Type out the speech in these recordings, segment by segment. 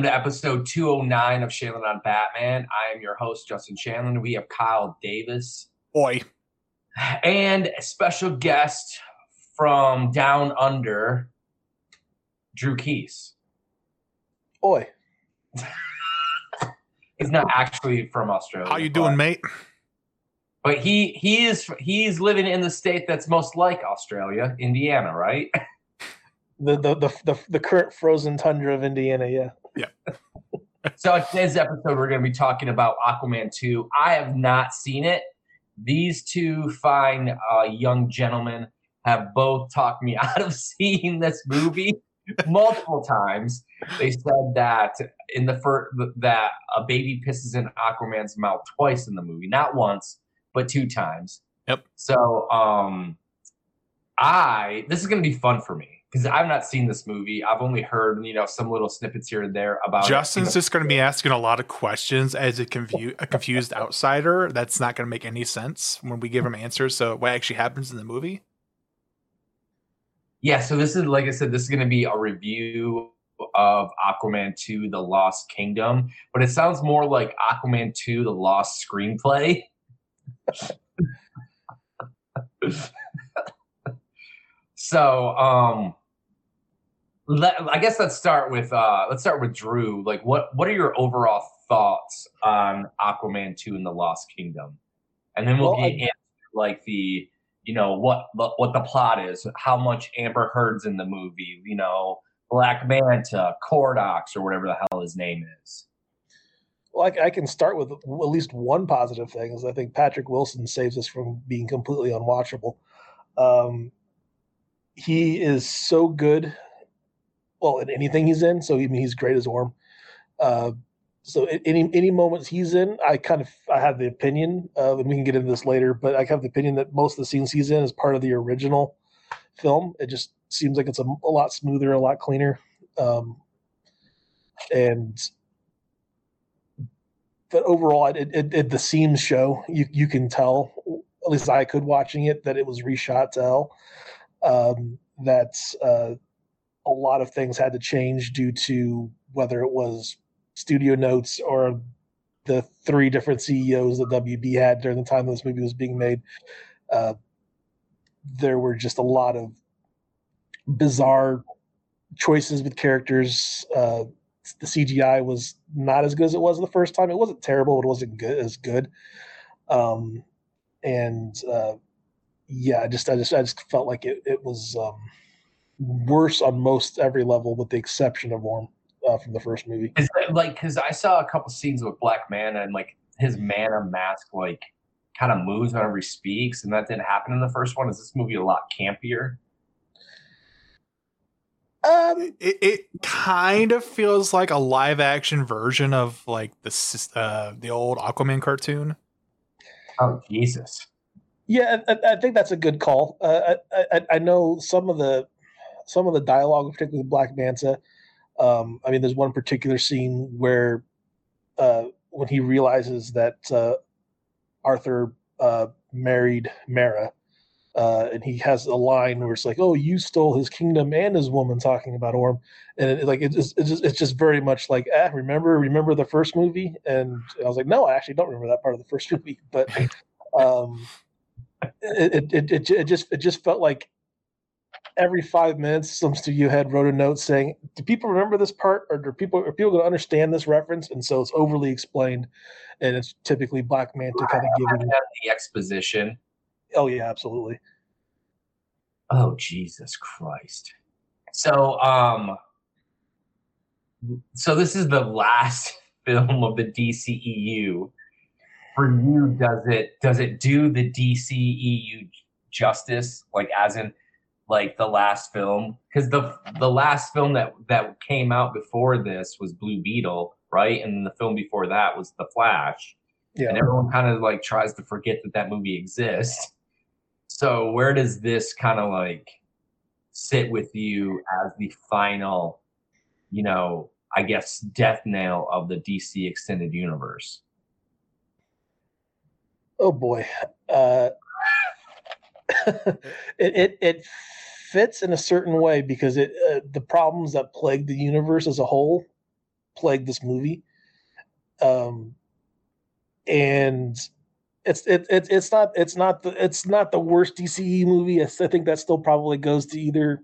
Welcome to episode 209 of Shanlian on Batman. I am your host, Justin Shanlian. We have Kyle Davis Boy, and a special guest from down under, Drew Kiess. Oi. He's not actually from Australia. how you doing, but, mate? But he he is he's living in the state that's most like Australia, Indiana, right? The, the the the the current frozen tundra of Indiana, yeah. So in today's episode, we're going to be talking about Aquaman 2. I have not seen it. These two fine uh, young gentlemen have both talked me out of seeing this movie multiple times. They said that in the first that a baby pisses in Aquaman's mouth twice in the movie, not once, but two times. Yep. So um, I this is going to be fun for me because I've not seen this movie. I've only heard you know some little snippets here and there about it. Justin's just going to be asking a lot of questions as a, confu- a confused outsider. That's not going to make any sense when we give him answers. So what actually happens in the movie? Yeah, so this is like I said, this is going to be a review of Aquaman 2 The Lost Kingdom, but it sounds more like Aquaman 2 The Lost Screenplay. so, um let, I guess let's start with uh let's start with Drew. Like what what are your overall thoughts on Aquaman 2 and The Lost Kingdom? And then we'll Well, get I- into like the you know what what what the plot is, how much Amber Heard's in the movie, you know, Black Manta, Kordax, or whatever the hell his name is. Well, I, I can start with at least one positive thing is I think Patrick Wilson saves us from being completely unwatchable. Um, he is so good, well, in anything he's in. So he's great as Orm. Uh, so any any moments he's in, I kind of I have the opinion of, and we can get into this later, but I have the opinion that most of the scenes he's in is part of the original film. It just seems like it's a, a lot smoother, a lot cleaner, um, and but overall, it, it, it the seams show you you can tell at least I could watching it that it was reshot to hell. Um, uh, a lot of things had to change due to whether it was studio notes or the three different CEOs that WB had during the time this movie was being made. Uh, there were just a lot of bizarre choices with characters. Uh, the CGI was not as good as it was the first time. It wasn't terrible, but it wasn't good as good. Um, and uh, yeah, I just I just I just felt like it it was um, worse on most every level, with the exception of Orm uh, from the first movie. Is that, like because I saw a couple scenes with Black Manta and like his Manta mask like kind of moves whenever he speaks, and that didn't happen in the first one. Is this movie a lot campier? Um, It, it kind of feels like a live action version of like the uh, the old Aquaman cartoon. Oh Jesus! Yeah, I, I think that's a good call. Uh, I, I, I know some of the some of the dialogue, particularly with Black Manta. Um, I mean, there's one particular scene where uh, when he realizes that uh, Arthur uh, married Mera, uh, and he has a line where it's like, "Oh, you stole his kingdom and his woman," talking about Orm, and it, like it's just, it's just it's just very much like, ah, remember remember the first movie? And I was like, no, I actually don't remember that part of the first movie, but um, it, it, it, it just it just felt like every five minutes some studio head wrote a note saying do people remember this part or do people are people going to understand this reference and so it's overly explained and it's typically Black Manta kind of giving The exposition. oh yeah absolutely Oh Jesus Christ! So um, so this is the last film of the DCEU. For you, does it does it do the DCEU justice? Like as in like the last film? Because the the last film that that came out before this was Blue Beetle, right? And the film before that was The Flash. Yeah. and everyone kind of like tries to forget that that movie exists. So where does this kind of like sit with you as the final, you know, I guess death nail of the DC extended universe? Oh boy. Uh, it, it it fits in a certain way because it uh, the problems that plague the universe as a whole plague this movie. Um, and it's it, it it's not it's not the it's not the worst DCE movie. I think that still probably goes to either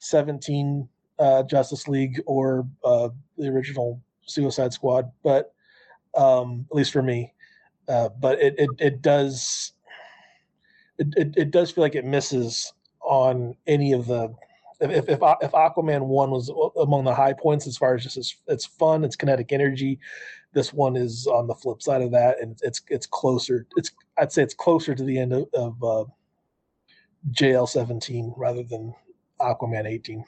17 uh, Justice League or uh, the original Suicide Squad, but um, at least for me. Uh, but it, it it does it, it, it does feel like it misses on any of the if if if Aquaman one was among the high points as far as just its, it's fun, its kinetic energy, this one is on the flip side of that, and it's it's closer. It's I'd say it's closer to the end of, of uh, JL seventeen rather than Aquaman eighteen.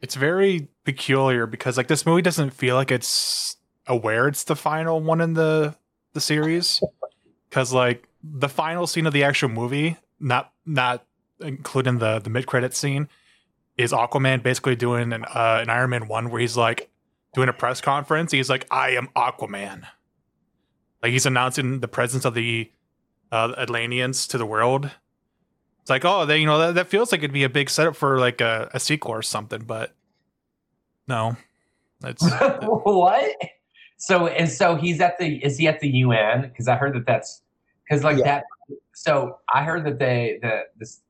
It's very peculiar because like this movie doesn't feel like it's aware it's the final one in the the series because like the final scene of the actual movie, not not including the the mid credit scene, is Aquaman basically doing an uh, an Iron Man one where he's like doing a press conference. He's like, "I am Aquaman." Like he's announcing the presence of the uh, Atlanteans to the world. It's like, oh, they, you know, that, that feels like it'd be a big setup for like a, a sequel or something, but no, it's what? So and so he's at the is he at the UN? Because I heard that that's because like Yeah. that. So I heard that they that this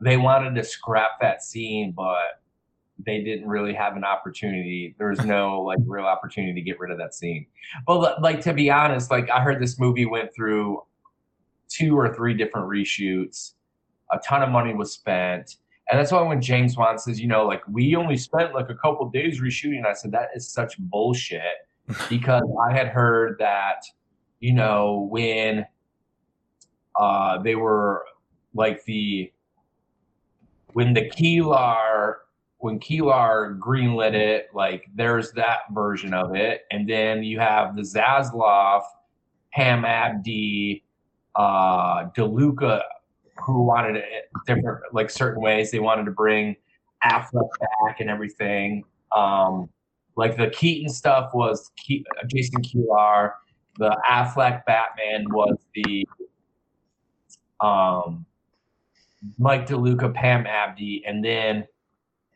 they wanted to scrap that scene, but they didn't really have an opportunity. There was no like real opportunity to get rid of that scene. But like to be honest, like I heard this movie went through two or three different reshoots. A ton of money was spent. And that's why when James Wan says, you know, like we only spent like a couple days reshooting, I said that is such bullshit because I had heard that, you know, when uh they were like the when the Kilar when Kilar greenlit it, like there's that version of it, and then you have the Zaslav, Pam Abdy, uh, DeLuca, who wanted it different, like certain ways. They wanted to bring Affleck back and everything. Um, like the Keaton stuff was Ke- Jason Kilar. The Affleck Batman was the um, Mike DeLuca, Pam Abdy, and then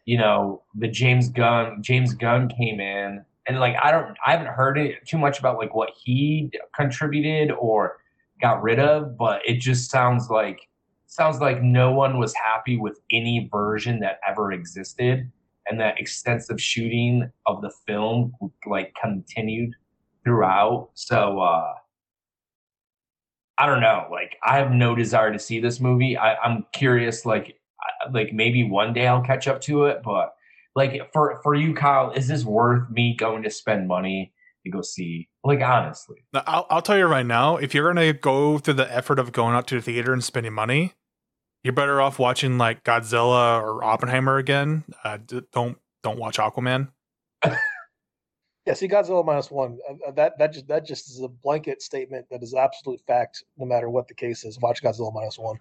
you know the James Gunn. James Gunn came in, and like I don't, I haven't heard it too much about like what he contributed or got rid of, but it just sounds like sounds like no one was happy with any version that ever existed, and that extensive shooting of the film like continued throughout. So. uh I don't know. Like, I have no desire to see this movie. I, I'm curious. Like, like maybe one day I'll catch up to it. But like for for you, Kyle, is this worth me going to spend money to go see? Like, honestly, I'll, I'll tell you right now, if you're gonna go through the effort of going out to the theater and spending money, you're better off watching like Godzilla or Oppenheimer again. Uh, don't don't watch Aquaman. Yeah, see Godzilla minus one. Uh, uh, that that just that just is a blanket statement that is absolute fact, no matter what the case is. Watch Godzilla minus one.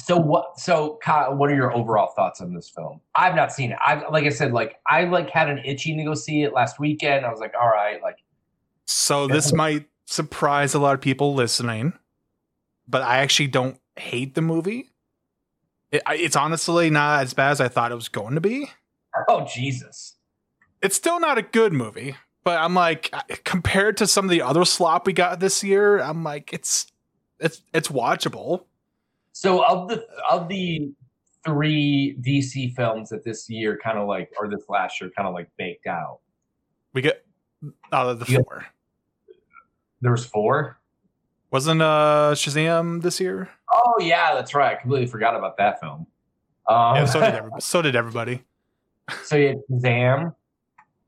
so what? So Kyle, what are your overall thoughts on this film? I've not seen it. I like I said, like I like had an itching to go see it last weekend. I was like, all right, like So this might surprise a lot of people listening, but I actually don't hate the movie. It, it's honestly not as bad as I thought it was going to be. Oh Jesus. It's still not a good movie, but I'm like compared to some of the other slop we got this year, I'm like it's it's it's watchable. So of the of the three DC films that this year kind of like or this last year kind of like baked out, We get out of the Yeah. four. there was four. Wasn't uh Shazam this year? Oh yeah, that's right. I completely forgot about that film. Um, Yeah, so did everybody. so did everybody. So you had Shazam,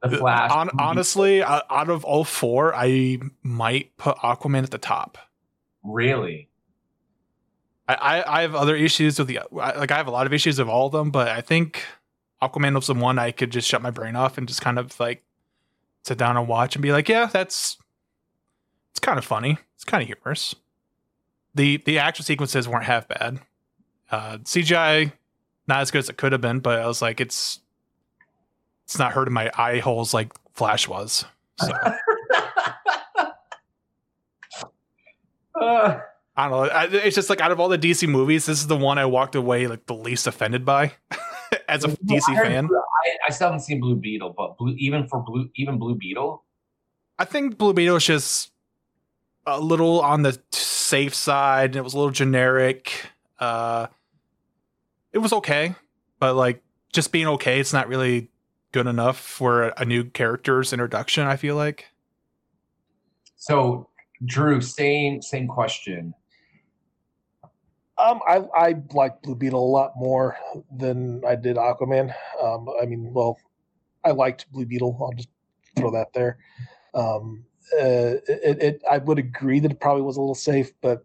The Flash. Hon- honestly, uh, out of all four, I might put Aquaman at the top. really? I, I, I have other issues with the like I have a lot of issues with all of them, but I think Aquaman was the one I could just shut my brain off and just kind of like sit down and watch and be like, yeah, that's it's kind of funny. It's kind of humorous. The the action sequences weren't half bad. Uh, CGI not as good as it could have been, but I was like, it's it's not hurting my eye holes like Flash was. So Uh, I don't know. I, it's just like out of all the DC movies, this is the one I walked away like the least offended by as a DC I heard fan. I, I still haven't seen Blue Beetle, but blue even for blue even Blue Beetle. I think Blue Beetle is just a little on the safe side. and It was a little generic. Uh, it was okay, but like just being okay, it's not really good enough for a, a new character's introduction. I feel like. So Drew, same same question. Um, I I like Blue Beetle a lot more than I did Aquaman. Um, I mean, well, I liked Blue Beetle. I'll just throw that there. Um, uh, it, it I would agree that it probably was a little safe, but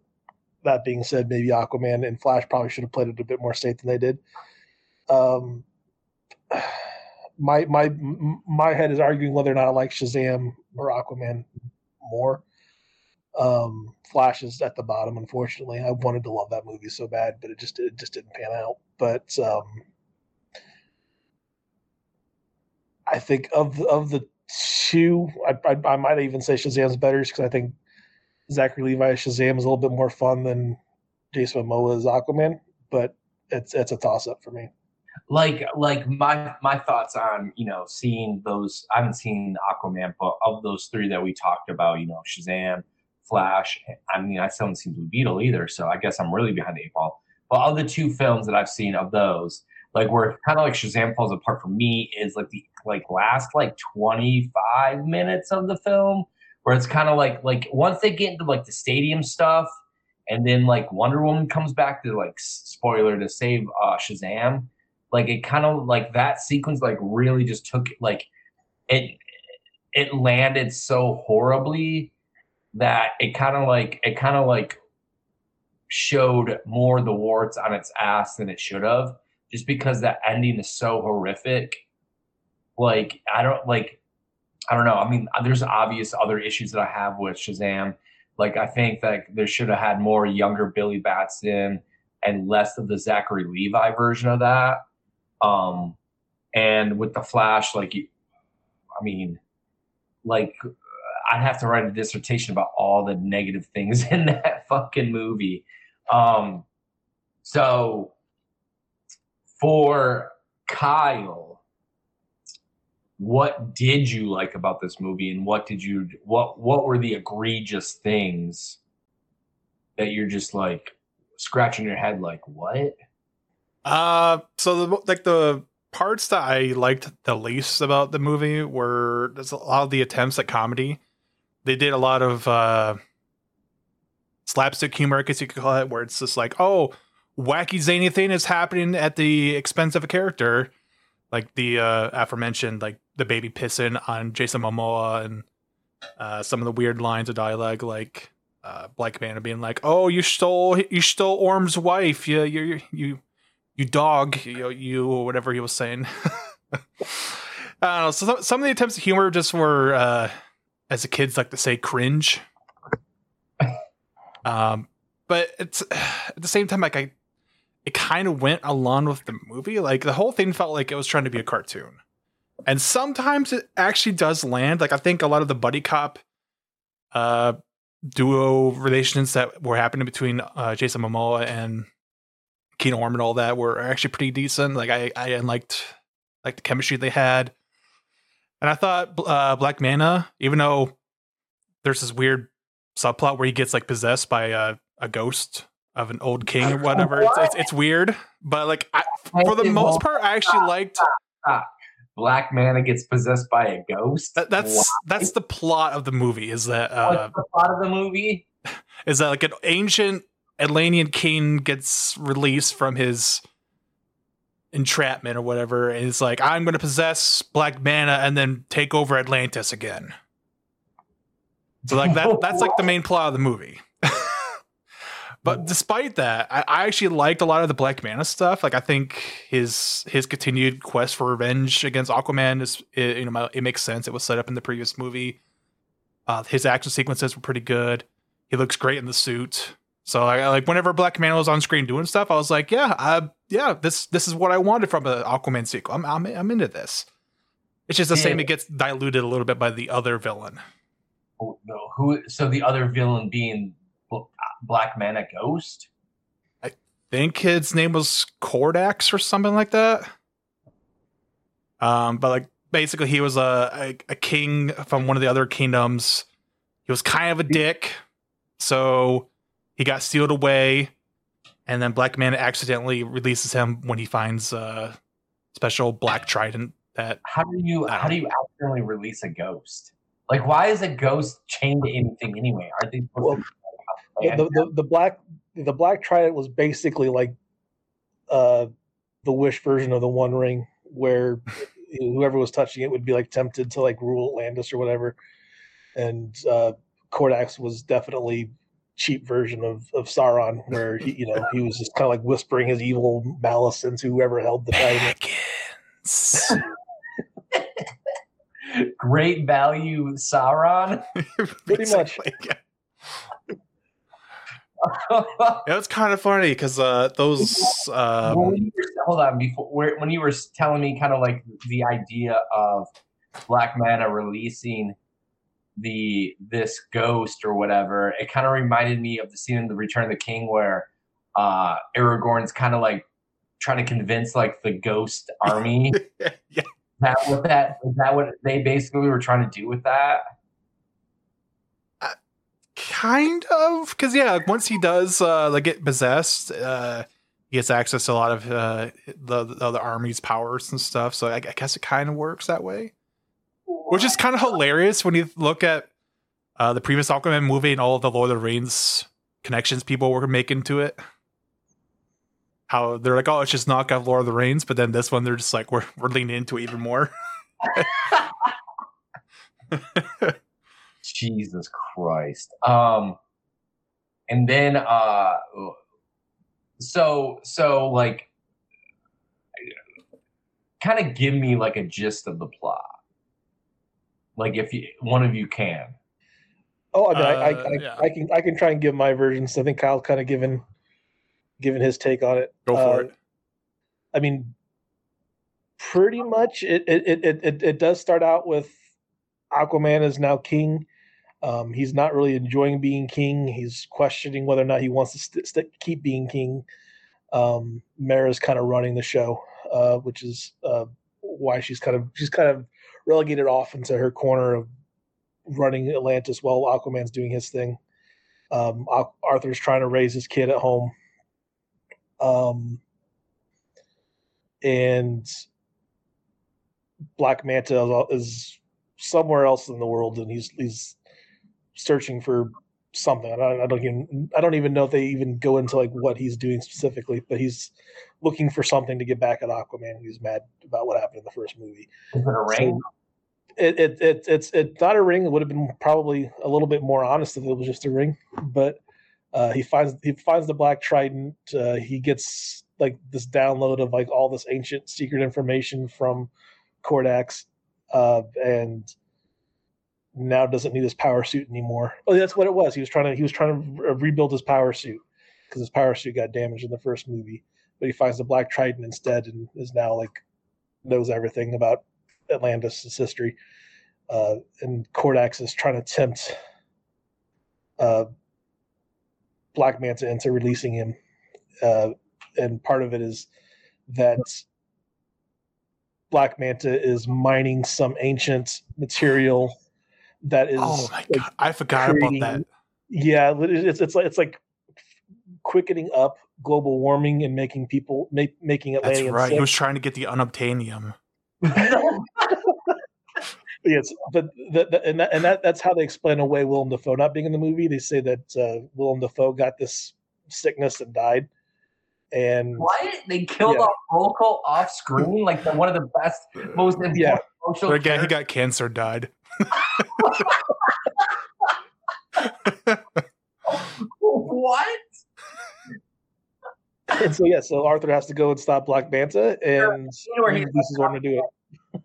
that being said, maybe Aquaman and Flash probably should have played it a bit more safe than they did. Um, my my my head is arguing whether or not I like Shazam or Aquaman more. Um, Flash is at the bottom, unfortunately. I wanted to love that movie so bad, but it just it just didn't pan out. But um, I think of the, of the two, I, I, I might even say Shazam's better because I think Zachary Levi Shazam is a little bit more fun than Jason Momoa as Aquaman. But it's it's a toss up for me. Like like my my thoughts on you know seeing those. I haven't seen Aquaman, but of those three that we talked about, you know Shazam, Flash. I mean, I still haven't seen Blue Beetle either, so I guess I'm really behind the eight ball. But of the two films that I've seen of those, like where kind of like Shazam falls apart for me is like the like last like 25 minutes of the film, where it's kind of like like once they get into like the stadium stuff, and then like Wonder Woman comes back to like spoiler to save uh, Shazam, like it kind of like that sequence like really just took like it it landed so horribly that it kind of like it kind of like showed more the warts on its ass than it should have just because that ending is so horrific. Like i don't like i don't know i mean there's obvious other issues that i have with shazam. Like i think that there should have had more younger billy batson and less of the zachary levi version of that um and with the flash like i mean like I'd have to write a dissertation about all the negative things in that fucking movie. Um, so for Kyle, what did you like about this movie, and what did you what what were the egregious things that you're just like scratching your head like what? Uh, so the like the parts that I liked the least about the movie were there's a lot of the attempts at comedy. They did a lot of uh slapstick humor, I guess you could call it, where it's just like, oh, wacky zany thing is happening at the expense of a character, like the uh, aforementioned, like the baby pissing on Jason Momoa and uh, some of the weird lines of dialogue, like uh, Black Manta being like, "Oh, you stole you stole Orm's wife, you you you you dog, you you or whatever he was saying." I don't know. So some- some of the attempts at humor just were, uh, as the kids like to say, cringe. Um, but it's at the same time like I, it kind of went along with the movie. Like the whole thing felt like it was trying to be a cartoon, and sometimes it actually does land. Like I think a lot of the buddy cop, uh, duo relations that were happening between uh, Jason Momoa and Keenan Orm and all that were actually pretty decent. Like I, I liked like the chemistry they had, and I thought uh, Black Manta, even though there's this weird subplot where he gets like possessed by a, a ghost of an old king or whatever. It's, it's it's weird, but like I, for the most part, I actually liked Black Manta gets possessed by a ghost. that. That's that's the plot of the movie. Is that uh, What's the plot of the movie? is that like an ancient Atlantean king gets released from his entrapment or whatever, and it's like I'm going to possess Black Manta and then take over Atlantis again. So like that that's like the main plot of the movie. But despite that, I, I actually liked a lot of the Black Manta stuff. Like I think his his continued quest for revenge against Aquaman is it, you know it makes sense. It was set up in the previous movie. Uh, his action sequences were pretty good. He looks great in the suit. So I like whenever Black Manta was on screen doing stuff, I was like, yeah, uh, yeah, this this is what I wanted from an Aquaman sequel. I'm I'm, I'm into this. It's just the same. It gets diluted a little bit by the other villain. Oh, no, Who? So the other villain being Bl- Black Manta Ghost. I think his name was Kordax or something like that. Um, but like basically, he was a, a a king from one of the other kingdoms. He was kind of a dick, so he got sealed away, and then Black Manta accidentally releases him when he finds a special black trident that How do you? How do you accidentally release a ghost? Like, why is a ghost chained to anything anyway? Aren't they supposed The, to? the, the, the black the black trident was basically like uh the wish version of the One Ring, where whoever was touching it would be like tempted to like rule Atlantis or whatever. And uh Kordax was definitely cheap version of, of Sauron, where he you know he was just kind of like whispering his evil malice into whoever held the trident. Baggins. Great value Sauron. Pretty much. Basically, yeah. Yeah, kind of funny because uh, those um, were, hold on before where, when you were telling me kind of like the idea of Black Manta releasing the this ghost or whatever, it kind of reminded me of the scene in the Return of the King where uh Aragorn's kind of like trying to convince like the ghost army. yeah, that what that is that what they basically were trying to do with that? kind of because yeah, once he does uh, like get possessed, uh, he gets access to a lot of uh, the the other army's powers and stuff. So I, I guess it kind of works that way, which is kind of hilarious when you look at uh, the previous Aquaman movie and all of the Lord of the Rings connections people were making to it. How they're like, oh, it's just knock off Lord of the Rings, but then this one they're just like, we're we're leaning into it even more. Jesus Christ. Um and then uh so so like kind of give me like a gist of the plot. Like if you one of you can. Oh, I mean, I, I, Uh, I, yeah. I can I can try and give my version. So I think Kyle's kind of given given his take on it. Go for Uh, it. I mean, pretty much it it, it it it it does start out with Aquaman is now king. Um, he's not really enjoying being king. He's questioning whether or not he wants to st- st- keep being king. Um, Mera's kind of running the show, uh, which is uh, why she's kind of she's kind of relegated off into her corner of running Atlantis while Aquaman's doing his thing. Um, Ar- Arthur's trying to raise his kid at home. Um, and Black Manta is somewhere else in the world, and he's he's searching for something. I don't, I don't even I don't even know if they even go into like what he's doing specifically, but he's looking for something to get back at Aquaman. He's mad about what happened in the first movie. Is it a ring? It, it, it it's it's not a ring. It would have been probably a little bit more honest if it was just a ring. But uh, he finds he finds the black trident. Uh, he gets like this download of like all this ancient secret information from Kordax, uh, and now doesn't need his power suit anymore. Oh, that's what it was. He was trying to he was trying to re- rebuild his power suit because his power suit got damaged in the first movie. But he finds the black trident instead, and is now like knows everything about Atlantis' history. Uh, and Kordax is trying to tempt uh, Black Manta into releasing him. Uh, and part of it is that Black Manta is mining some ancient material that is Oh my like, god, I forgot about that. yeah, it's it's like it's like quickening up global warming and making people make, making That's Atlanteans right. He was trying to get the unobtainium. yes, but the, the, and that, and that that's how they explain away Willem Dafoe not being in the movie. They say that uh, Willem Dafoe got this sickness and died, and What? They killed Yeah. off Vulko off screen? Like the, one of the best, most important Yeah. social But again, he got cancer, died. What? and so yeah, so Arthur has to go and stop Black Manta, and scene where he he's uses Orm to do it.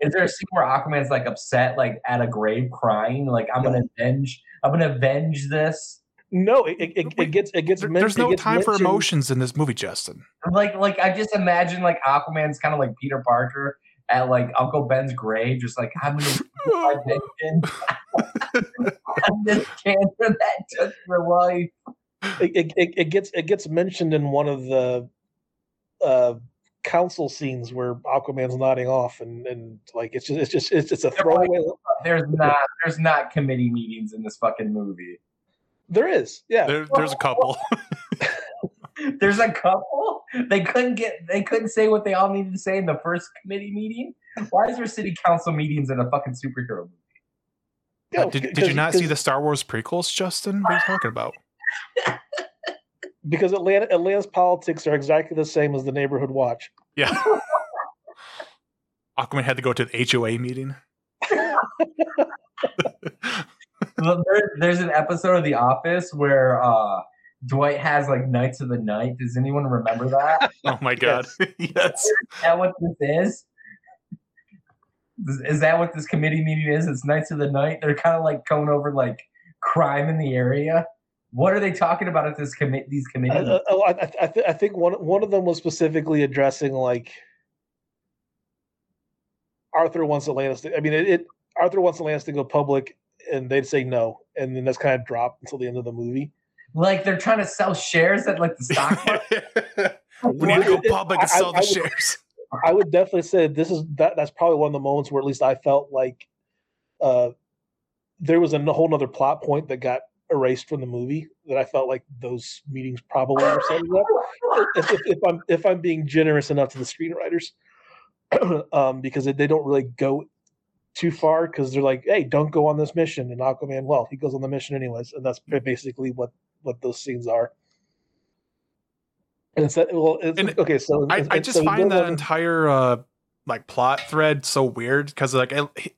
Is there a scene where Aquaman's like upset, like at a grave, crying, like I'm gonna avenge, I'm gonna avenge this. No, it, it, it, it gets it gets There- men- there's no gets time for emotions in this movie, Justin. Like, like I just imagine like Aquaman's kind of like Peter Parker at like Uncle Ben's grave, just like I'm gonna my vengeance on this cancer that took your life. It, it, it, it gets it gets mentioned in one of the uh, council scenes where Aquaman's nodding off, and and like it's just it's just it's, it's a throwaway. There's not, there's not committee meetings in this fucking movie. There is, yeah. There, there's a couple. There's a couple. They couldn't get. They couldn't say what they all needed to say in the first committee meeting. Why is there city council meetings in a fucking superhero movie? Yeah, did, did you not see the Star Wars prequels, Justin? What are you talking about? Because Atlanta, Atlanta's politics are exactly the same as the neighborhood watch. Yeah. Aquaman had to go to the HOA meeting. Well, there, there's an episode of The Office where uh, Dwight has like Knights of the Night. Does anyone remember that? Oh my god. yes. is that what this is? Is- Is that what this committee meeting is? It's Knights of the Night. They're kind of like going over like crime in the area. What are they talking about at this commit these I, committees? I, oh, I, I, I thi- I think one one of them was specifically addressing like Arthur wants Atlantis. To, I mean, it, it Arthur wants Atlantis to go public, and they'd say no, and then that's kind of dropped until the end of the movie. Like they're trying to sell shares at like the stock market. we need to go It- it- public and I- sell the I would- shares. I would definitely say this is that that's probably one of the moments where at least I felt like uh there was a whole nother plot point that got erased from the movie that I felt like those meetings probably were setting up. If, if, if I'm if I'm being generous enough to the screenwriters, um, because they don't really go too far because they're like, hey, don't go on this mission, and Aquaman, well, he goes on the mission anyways, and that's basically what what those scenes are. And it's that well, it's, And okay. So I, I just so find that entire uh like plot thread so weird because like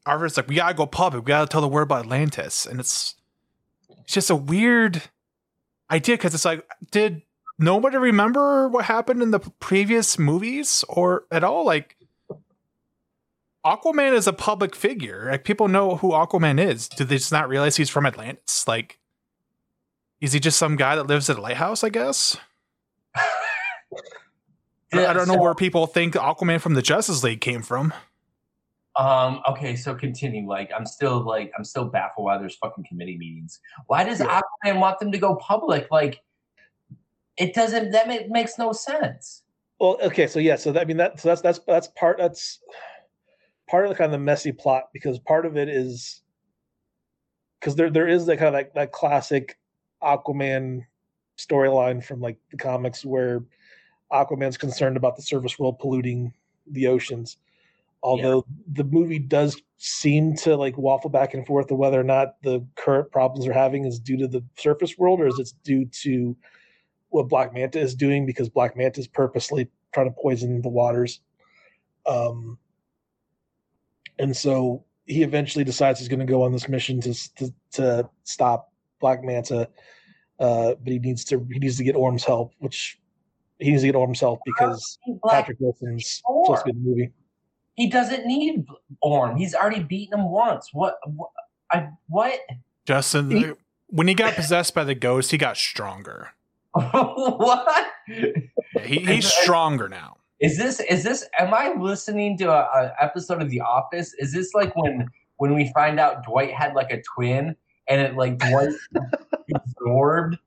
Arthur's like we gotta go public, we gotta tell the world about Atlantis, and it's it's just a weird idea because it's like did nobody remember what happened in the previous movies or at all? Like Aquaman is a public figure, like people know who Aquaman is. Do they just not realize he's from Atlantis? Like, is he just some guy that lives at a lighthouse? I guess. I I don't know So- where people think Aquaman from the Justice League came from. Um. Okay. So continue. Like, I'm still like, I'm still baffled why there's fucking committee meetings. Why does Yeah. Aquaman want them to go public? Like, it doesn't. That ma- makes no sense. Well, okay, so yeah, so that, I mean that so that's that's that's part that's part of the kind of the messy plot because part of it is because there there is that kind of like that classic Aquaman storyline from like the comics where Aquaman's concerned about the surface world polluting the oceans. Although the movie does seem to like waffle back and forth to whether or not the current problems they're having is due to the surface world or is it due to what Black Manta is doing because Black Manta is purposely trying to poison the waters. Um, and so he eventually decides he's going to go on this mission to, to to stop Black Manta, uh, but he needs to he needs to get Orm's help, which he needs to get Orm's help because Patrick Wilson's supposed to be in the movie. he doesn't need Orm. He's already beaten him once. What? what I what? Justin, He- when he got possessed by the ghost, he got stronger. what? Yeah, he, he's stronger now. Is this is this? Am I listening to a, a episode of The Office? Is this like when when we find out Dwight had like a twin and it like Dwight absorbed?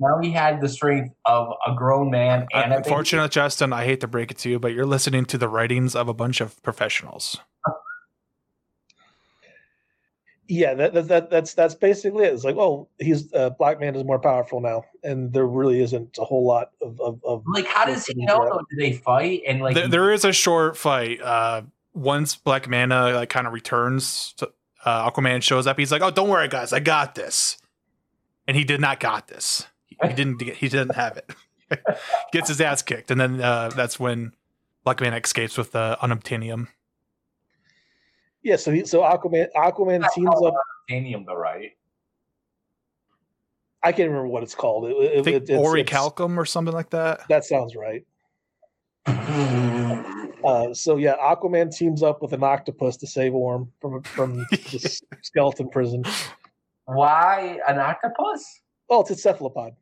Now he had the strength of a grown man and a baby. Justin, I hate to break it to you, but you're listening to the writings of a bunch of professionals. Yeah, that, that, that that's that's basically it. It's like, oh, he's uh, Black Manta is more powerful now, and there really isn't a whole lot of of, of Like, how does he know? Though? Do they fight and like? There- there is a short fight. Uh, once Black Manta like kind of returns, to, uh, Aquaman shows up. He's like, "Oh, don't worry, guys, I got this," and he did not got this. He, he didn't. Get, he didn't have it. Gets his ass kicked, and then uh, that's when Black Manta escapes with the unobtainium. yeah. So he, so Aquaman Aquaman teams up. unobtainium, though, right? I can't remember what it's called. It, it, I think it- it's- it's- Orichalcum or something like that. That sounds right. Uh, so yeah, Aquaman teams up with an octopus to save Orm from from the skeleton prison. Why an octopus? Well, it's a cephalopod.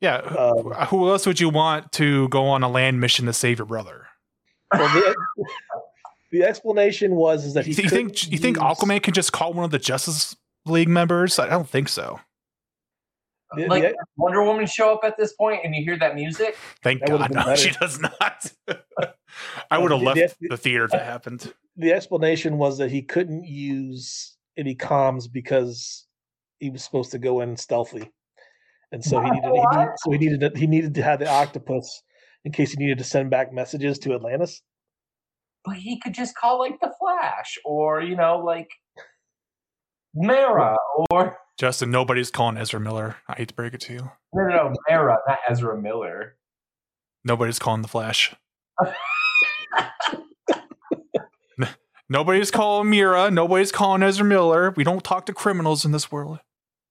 Yeah. Um, Who else would you want to go on a land mission to save your brother? well, the, the explanation was is that he You think couldn't you think Aquaman can just call one of the Justice League members? I don't think so. The- Like the- Wonder Woman show up at this point and you hear that music? Thank That God, no, she does not. I would have left the- the theater if that happened. the explanation was that he couldn't use any comms because he was supposed to go in stealthy, and so he needed, he needed so he needed to, he needed to have the octopus in case he needed to send back messages to Atlantis. But he could just call like the Flash or you know like Mera or Justin, nobody's calling Ezra Miller. I hate to break it to you. no no no Mera, not Ezra Miller. Nobody's calling the Flash. Nobody's calling Mera. Nobody's calling Ezra Miller. We don't talk to criminals in this world.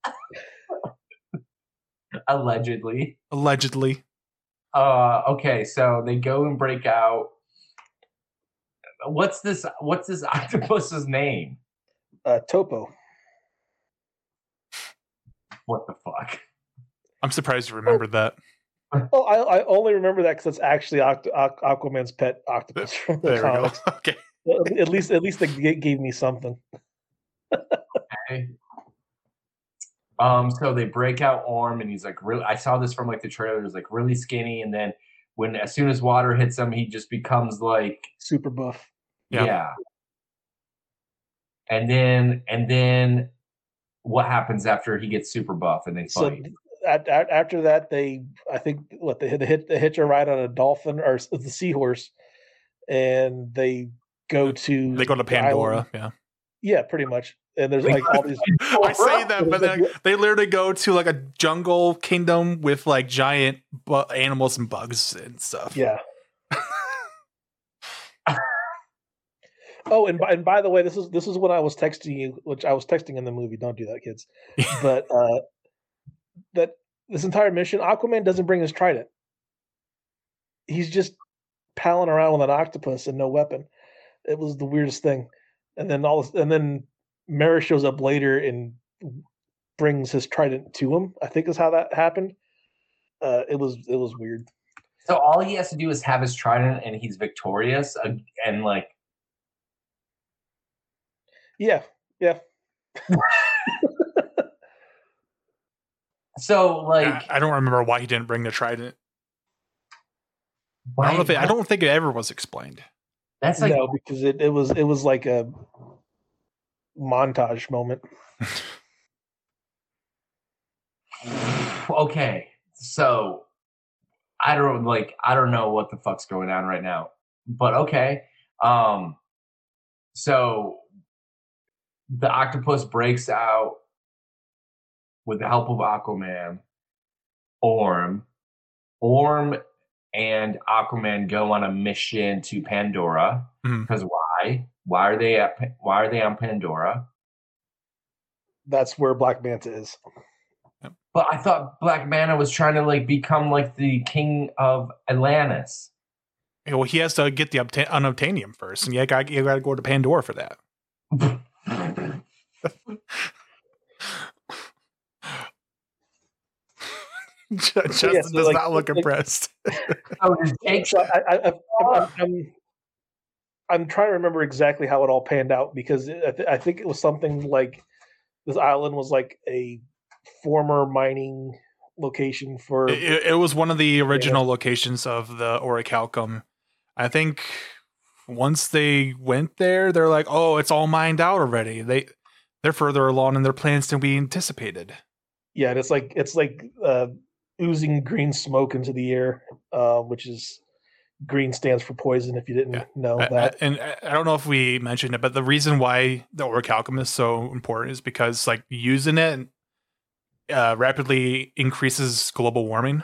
Allegedly. Allegedly. Uh okay, so they go and break out. What's this what's this octopus's name? Uh, Topo. What the fuck? I'm surprised you remembered that. Oh, I, I only remember that because it's actually Oct- Aqu- Aquaman's pet octopus from the There we go. comics. Okay. At least, at least they gave me something. Okay. Um, so they break out Orm, and he's like, really. I saw this from like the trailers, like really skinny, and then when as soon as water hits him, he just becomes like, Super buff. Yeah. yeah. And then, and then, what happens after he gets super buff and they So fight? at, at, after that, they I think what they hit they hit they hitch a ride on a dolphin or the seahorse, and they go to They go to the island. Pandora. Yeah. Yeah, pretty much. And there's like all these. I say that, but then they literally go to like a jungle kingdom with like giant bu- animals and bugs and stuff. Yeah. Oh, and by, and by the way, this is this is what I was texting you, which I was texting in the movie. Don't do that, kids. but uh that this entire mission, Aquaman doesn't bring his trident. He's just palling around with an octopus and no weapon. It was the weirdest thing. And then all, and then Mera shows up later and brings his trident to him. I think is how that happened. Uh, it was it was weird. So all he has to do is have his trident, and he's victorious. And like, Yeah, yeah. so like, I, I don't remember why he didn't bring the trident. I don't, know if it, I don't think it ever was explained. That's like no, because it, it was it was like a montage moment. okay so i don't like i don't know what the fuck's going on right now but okay um so the octopus breaks out with the help of aquaman orm orm and aquaman go on a mission to pandora mm-hmm. because why why are they at why are they on pandora That's where Black Manta is. But I thought Black Manta was trying to like become like the king of Atlantis. Yeah, Well, he has to get the obta- unobtainium first, and you got you got to go to Pandora for that. Justin Yeah, so, does like, not look like- impressed. Oh, does Jake So I, I, I, I'm, I'm, I'm trying to remember exactly how it all panned out because I, th- I think it was something like this island was like a former mining location for It, it- it was one of the original locations of the Orichalcum. I think once they went there, they're like, "Oh, it's all mined out already." They they're further along in their plans than we anticipated. yeah and it's like it's like uh, oozing green smoke into the air uh, which is green stands for poison if you didn't Yeah. know I- I- that and I- I don't know if we mentioned it, but the reason why the orichalcum is so important is because like using it uh, rapidly increases global warming.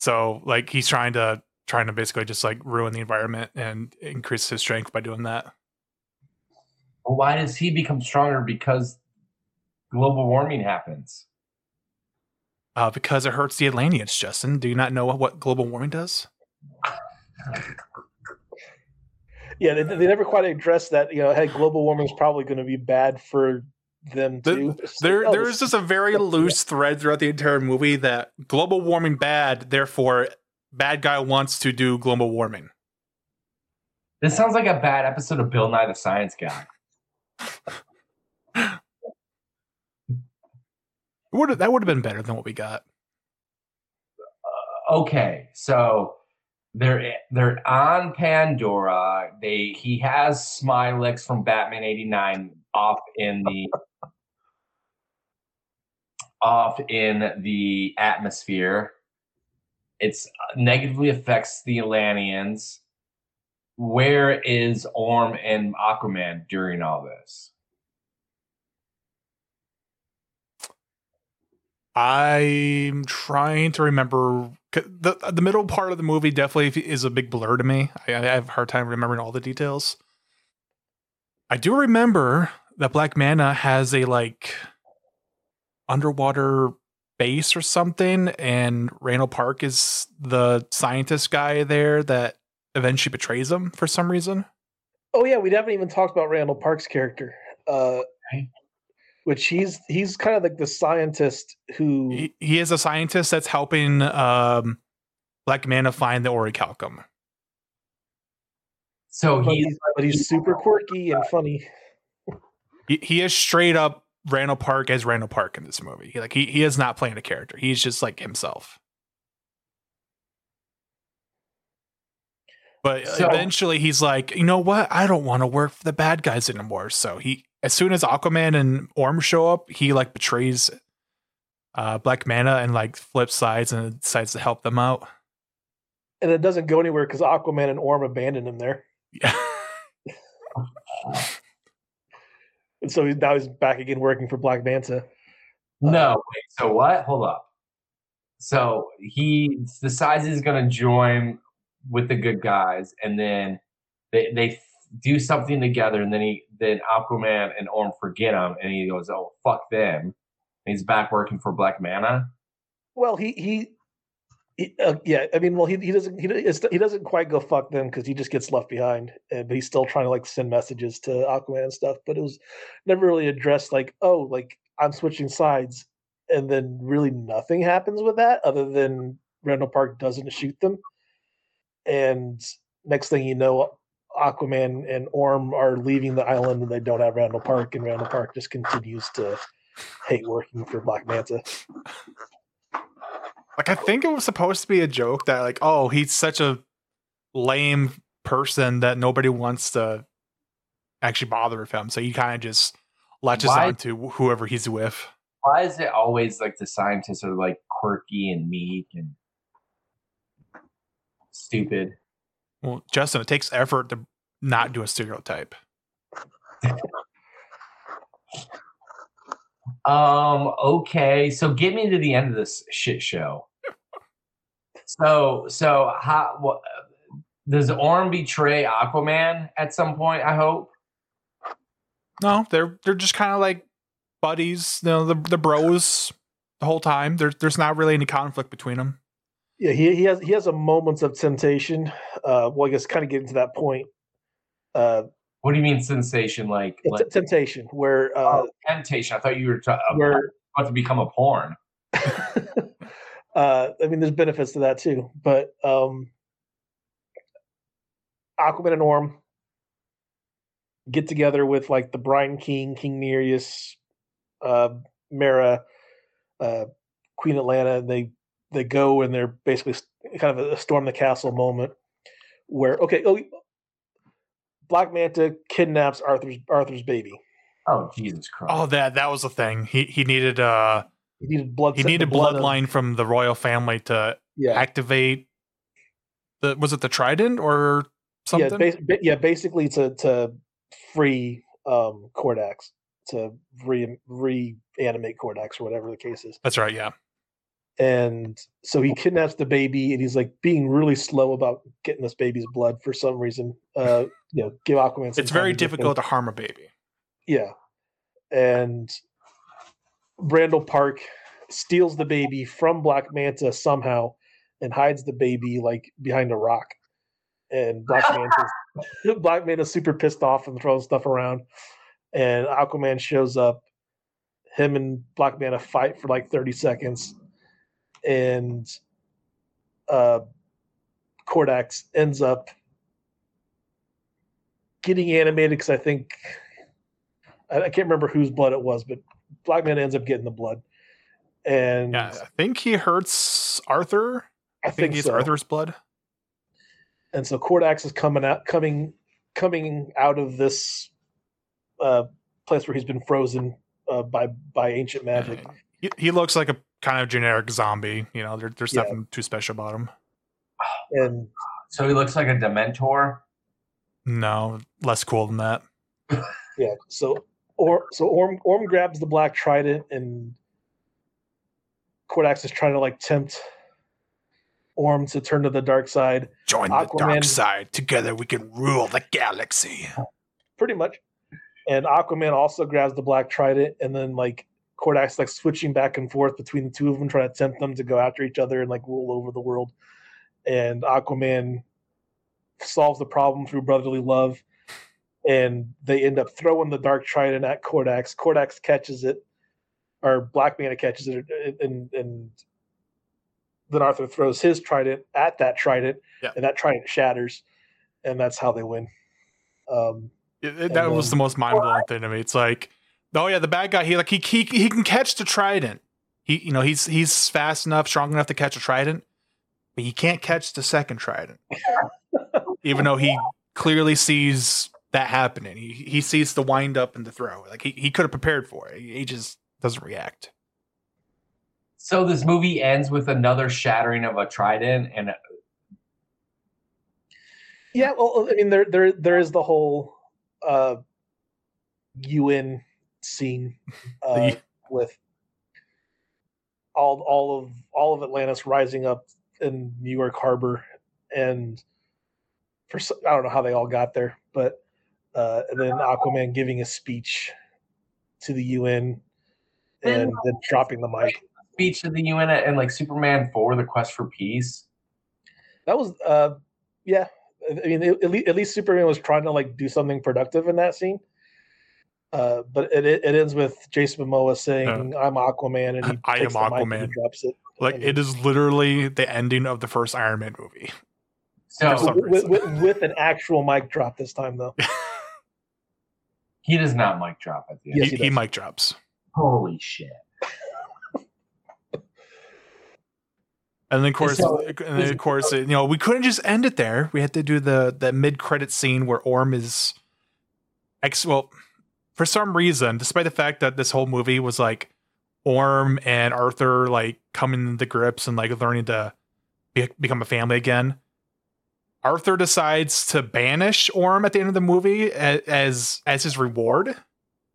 So like he's trying to trying to basically just like ruin the environment and increase his strength by doing that. Why does he become stronger? Because global warming happens? Uh, because it hurts the Atlanteans, Justin. Do you not know what global warming does? Yeah, they, they never quite addressed that. You know, hey, global warming is probably going to be bad for them The- too. It's There, like, there this- is just a very loose thread throughout the entire movie that global warming bad, therefore bad guy wants to do global warming. This sounds like a bad episode of Bill Nye the Science Guy. Would that would have been better than what we got? Okay, so they're they're on Pandora. They he has Smylex from Batman '89 off in the off in the atmosphere. It's uh, negatively affects the Atlanteans. Where is Orm and Aquaman during all this? I'm trying to remember The the middle part of the movie definitely is a big blur to me. I, I have a hard time remembering all the details. I do remember that Black Manta has a like underwater base or something, and Randall Park is the scientist guy there that eventually betrays him for some reason. Oh yeah, we haven't even talked about Randall Park's character. Uh, Okay. which he's he's kind of like the scientist who He, he is a scientist that's helping um, Black Manta find the orichalcum. So but he's he's, but he's super quirky and funny. he, he is straight up Randall Park as Randall Park in this movie. He, like he, he is not playing a character. He's just like himself. But So- eventually he's like, you know what? I don't want to work for the bad guys anymore. So he as soon as Aquaman and Orm show up, he like betrays uh Black Manta and like flips sides and decides to help them out. And it doesn't go anywhere because Aquaman and Orm abandoned him there. Yeah. And so he's now he's back again working for Black Manta. No, wait. So what? Hold up. So he decides he's going to join with the good guys, and then they they do something together, and then he then Aquaman and Orm forget him, and he goes, "Oh fuck them." And he's back working for Black Manta. Well, he he, he uh, yeah. I mean, well, he he doesn't he he doesn't quite go fuck them because he just gets left behind, and but he's still trying to like send messages to Aquaman and stuff. But it was never really addressed. Like, oh, like I'm switching sides, and then really nothing happens with that other than Randall Park doesn't shoot them, and next thing you know. Aquaman and Orm are leaving the island and they don't have Randall Park, and Randall Park just continues to hate working for Black Manta. Like I think it was supposed to be a joke that like, oh, he's such a lame person that nobody wants to actually bother with him. So he kind of just latches Why- on to whoever he's with. Why is it always like the scientists are like quirky and meek and stupid? Well, Justin, it takes effort to not do a stereotype. Um. Okay. So get me to the end of this shit show. So so how what does Orm betray Aquaman at some point? I hope. No, they're they're just kind of like buddies, you know, the the bros the whole time. There's there's not really any conflict between them. Yeah, he he has he has a moments of temptation. Uh, well, I guess kind of getting to that point. Uh, What do you mean sensation? Like, like temptation where uh, oh, temptation? I thought you were ta- where about to become a porn. uh, I mean, there's benefits to that too. But um, Aquaman and Orm get together with like the Brine King, King Nereus, uh, Mera, uh, Queen Atlanna. And they they go and they're basically kind of a storm the castle moment where okay, oh, Black Manta kidnaps Arthur's Arthur's baby. Oh Jesus Christ! Oh, that that was a thing. He he needed uh He needed blood. he the needed blood of- bloodline from the royal family to yeah, activate the was it the trident or something? Yeah, ba- yeah, basically to to free um Kordax to re reanimate Kordax or whatever the case is. That's right. Yeah. And so he kidnaps the baby and he's like being really slow about getting this baby's blood for some reason. Uh you know, give Aquaman some It's very to difficult to harm a baby. yeah. And Randall Park steals the baby from Black Manta somehow and hides the baby like behind a rock. And Black Manta Black Manta's super pissed off and throwing stuff around. And Aquaman shows up. Him and Black Manta fight for like 30 seconds. And uh Kordax ends up getting animated because I think I, I can't remember whose blood it was, but Black Man ends up getting the blood. And Yeah, I think he hurts Arthur. I I think he's so. Arthur's blood. and so Kordax is coming out coming coming out of this uh place where he's been frozen uh, by by ancient magic. He, he looks like a kind of generic zombie. You know, there, there's Yeah. nothing too special about him. And So he looks like a Dementor. No, less cool than that. yeah, so or so Orm Orm grabs the black trident and Kordax is trying to like tempt Orm to turn to the dark side. Join the dark side. Together we can rule the galaxy. pretty much. And Aquaman also grabs the black trident, and then like Kordax like switching back and forth between the two of them, trying to tempt them to go after each other and like rule over the world. And Aquaman solves the problem through brotherly love, and they end up throwing the dark trident at Kordax. Kordax catches it, or Black Manta catches it, and and then Arthur throws his trident at that trident, Yeah. and that trident shatters, and that's how they win. Um, It- it- that And was the most mind blowing thing to me. It's like, oh yeah, the bad guy. He like he, he he can catch the trident. He you know he's he's fast enough, strong enough to catch a trident, but he can't catch the second trident. Even though he clearly sees that happening, he he sees the wind up and the throw. Like he, he could have prepared for it. He, he just doesn't react. So this movie ends with another shattering of a trident, and Yeah, well, I mean, there, there, there is the whole uh, UN scene uh, The- with all, all of all of Atlantis rising up in New York Harbor, and for s- I don't know how they all got there, but uh, and then Aquaman giving a speech to the UN and then dropping the mic. speech to the UN and like Superman for the quest for peace. That was, uh, yeah. I mean, at least, at least Superman was trying to like do something productive in that scene. Uh, but it, it it ends with Jason Momoa saying, "I'm Aquaman," and he I takes am the mic and he Aquaman. drops it Like it is literally the ending of the first Iron Man movie. For So with, with, with an actual mic drop this time, though. he does not mic drop at the end. Yes, he, he he mic drops. Holy shit! And then of course, So- and then of course, you know, we couldn't just end it there. We had to do the the mid credit scene where Orm is ex. Well, for some reason, despite the fact that this whole movie was like Orm and Arthur like coming to grips and like learning to be, become a family again, Arthur decides to banish Orm at the end of the movie as as, as his reward.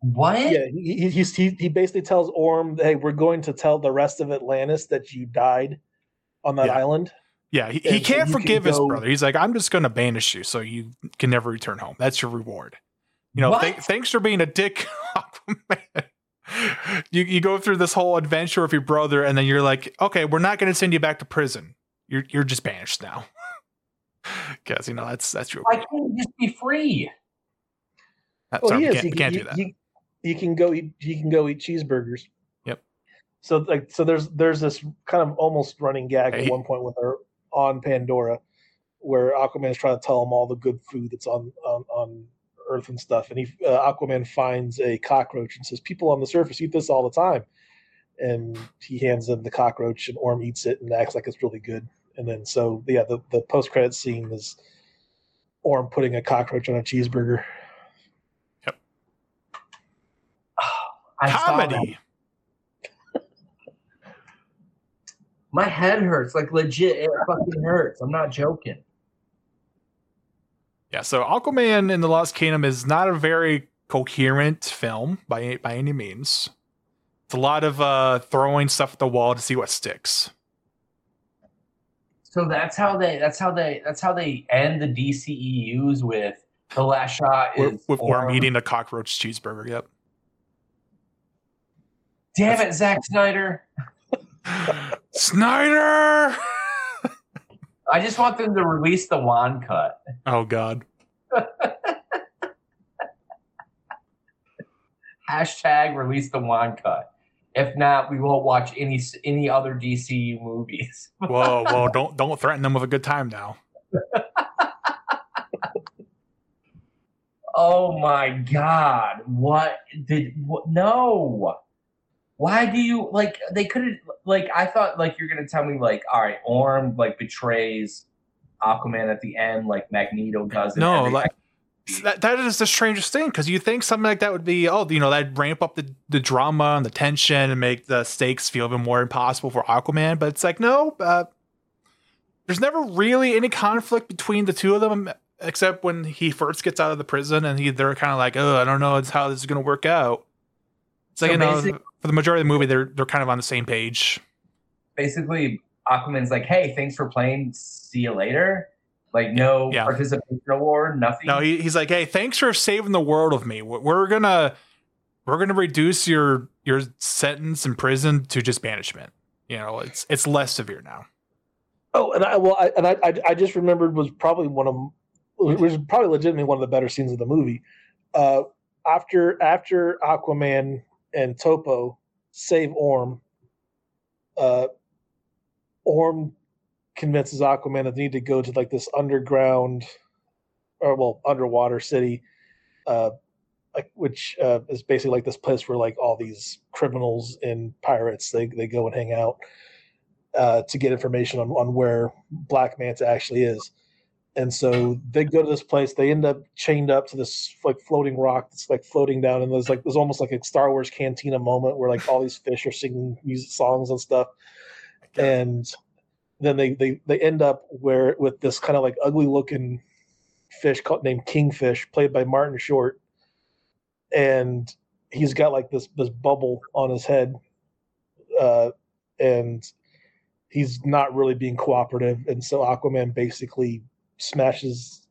What? Yeah, he, he, he he basically tells Orm, "Hey, we're going to tell the rest of Atlantis that you died on that Yeah. island." Yeah, he, he can't you can forgive his brother. He's like, I'm just going to banish you so you can never return home. That's your reward. You know, th- thanks for being a dick, Aquaman. You you go through this whole adventure with your brother, and then you're like, okay, we're not going to send you back to prison. You're you're just banished now. Because you know that's that's your. Why can't he just be free? uh, Well, sorry, he is. can't, He, can't he- do that. he- he can go eat. He can go eat cheeseburgers. Yep. So like, so there's there's this kind of almost running gag Hey. at one point with her on Pandora, where Aquaman is trying to tell him all the good food that's on on, on Earth and stuff, and he uh, Aquaman finds a cockroach and says, "People on the surface eat this all the time," and he hands him the cockroach, and Orm eats it and acts like it's really good. And then so yeah, the the post credit scene is Orm putting a cockroach on a cheeseburger. I saw. Comedy. My head hurts. Like legit, it fucking hurts. I'm not joking. Yeah, so Aquaman in the Lost Kingdom is not a very coherent film by by any means. It's a lot of uh, throwing stuff at the wall to see what sticks. So that's how they. That's how they. That's how they end the DCEUs with the last shot is with Orm Orm- eating a cockroach cheeseburger. Yep. Damn it, Zack Snyder. Snyder. I just want them to release the Wan cut. Oh God. Hashtag release the Wan cut. If not, we won't watch any any other DCU movies. Whoa, whoa! Don't don't threaten them with a good time now. oh my god! What did? What, no. Why do you like? They couldn't like. I thought like you're gonna tell me like, all right, Orm like betrays Aquaman at the end, like Magneto does. and No, like that, that is the strangest thing because you think something like that would be oh you know that'd ramp up the, the drama and the tension and make the stakes feel even more impossible for Aquaman, but it's like no, uh, there's never really any conflict between the two of them except when he first gets out of the prison and he they're kind of like oh I don't know it's how this is gonna work out. It's like So you know for the majority of the movie they're they're kind of on the same page. basically Aquaman's like, hey, thanks for playing. See you later. Like no Yeah. participation award, nothing. No, he, he's like, hey, thanks for saving the world of me. We're we're gonna we're gonna reduce your your sentence in prison to just banishment. You know, it's it's less severe now. Oh, and I well, I, and I, I I just remembered was probably one of it was probably legitimately one of the better scenes of the movie. Uh, after after Aquaman and Topo save Orm, uh, Orm convinces Aquaman that they need to go to like this underground, or well, underwater city, uh, which uh, is basically like this place where like all these criminals and pirates they they go and hang out uh, to get information on, on where Black Manta actually is. And so they go to this place. They end up chained up to this like floating rock that's like floating down, and there's like there's almost like a Star Wars cantina moment where like all these fish are singing music songs and stuff. And then they they they end up where with this kind of like ugly looking fish called named Kingfish, played by Martin Short, and he's got like this this bubble on his head, uh, and he's not really being cooperative, and so Aquaman basically smashes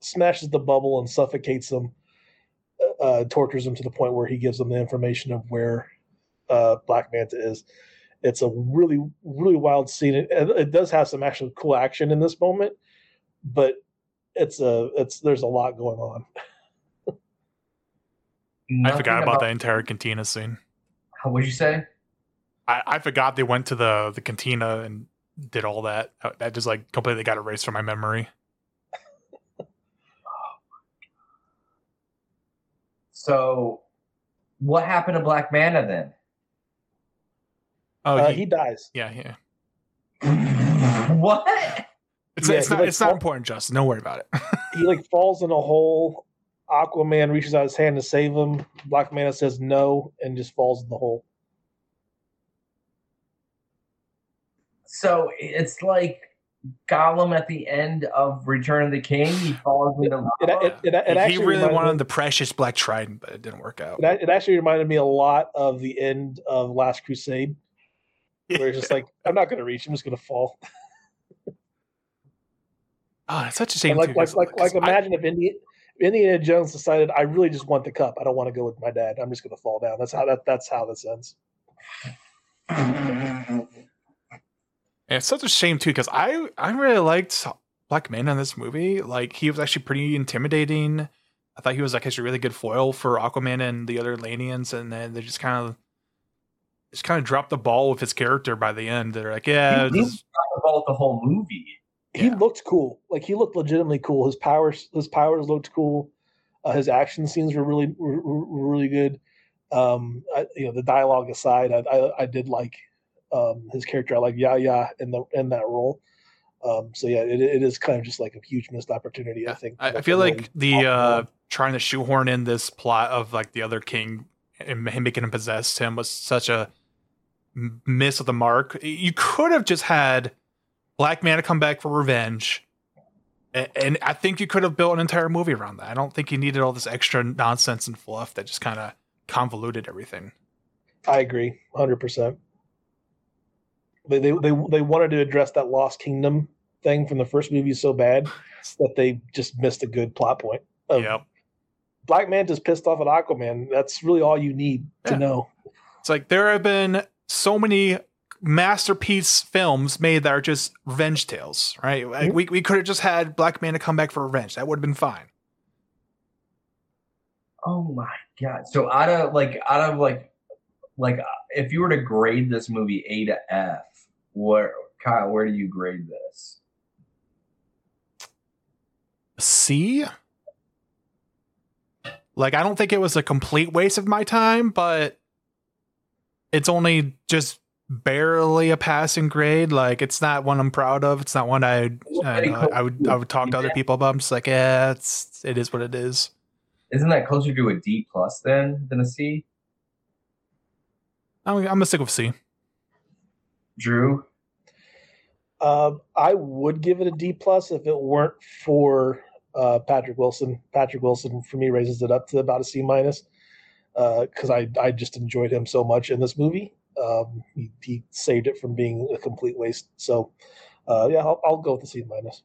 smashes the bubble and suffocates him, uh, tortures him to the point where he gives them the information of where uh, Black Manta is. It's a really really wild scene. It, it does have some actual cool action in this moment, but it's a it's there's a lot going on. I Nothing forgot about the entire cantina scene. What'd you say? I, I forgot they went to the the cantina and did all that. Uh, That just like completely got erased from my memory. So, what happened to Black Manta then? Oh, Uh, he, he dies. yeah, yeah. what? It's, Yeah, it's not like, it's not fall- important, Justin. Don't worry about it. He like falls in a hole. Aquaman reaches out his hand to save him. Black Manta says no and just falls in the hole. So it's like Gollum at the end of Return of the King. He falls into It, lava. it, it, it he really reminded wanted me- the precious black trident, but it didn't work out. It, it actually reminded me a lot of the end of Last Crusade, where it's just like, I'm not going to reach. I'm just going to fall. Oh, it's such a shame. And like, too, like, 'cause- like, 'cause like, I- imagine if Indiana, Indiana Jones decided, I really just want the cup. I don't want to go with my dad. I'm just going to fall down. That's how that. That's how this ends. And it's such a shame too because I I really liked Black Manta in this movie. Like he was actually pretty intimidating. I thought he was like actually a really good foil for Aquaman and the other Lanians, and then they just kind of just kind of dropped the ball with his character by the end. They're like, yeah, He- he- this- about the whole movie. He Yeah. looked cool. Like he looked legitimately cool. His powers, his powers looked cool. Uh, his action scenes were really, were really good. Um, I, you know, the dialogue aside, I, I, I did like um, his character. I like Yahya in the in that role. Um, so yeah, it, it is kind of just like a huge missed opportunity. I think. I, I feel like the uh trying to shoehorn in this plot of like the other king and him making him possess him was such a miss of the mark. You could have just had Black Manta come back for revenge. And I think you could have built an entire movie around that. I don't think you needed all this extra nonsense and fluff that just kind of convoluted everything. I agree, hundred percent. They, they they they wanted to address that Lost Kingdom thing from the first movie so bad that they just missed a good plot point. Of Yep. Black Manta's pissed off at Aquaman. That's really all you need to know. It's like there have been so many masterpiece films made that are just revenge tales, right? Like mm-hmm. we, we could have just had Black Manta come back for revenge. That would have been fine. Oh my god! So out of like out of like like if you were to grade this movie A to F, where Kyle, where do you grade this? C. Like I don't think it was a complete waste of my time, but it's only just barely a passing grade. Like it's not one I'm proud of. It's not one I I, know, I would I would talk to other people about. I'm just like, yeah, it's it is what it is. Isn't that closer to a D plus then than a C? I'm, I'm gonna stick with C. Drew, Um, I would give it a D plus if it weren't for uh, Patrick Wilson. Patrick Wilson for me raises it up to about a C minus because I I just enjoyed him so much in this movie. Um, he, he saved it from being a complete waste. So uh, yeah, I'll, I'll go with the C minus.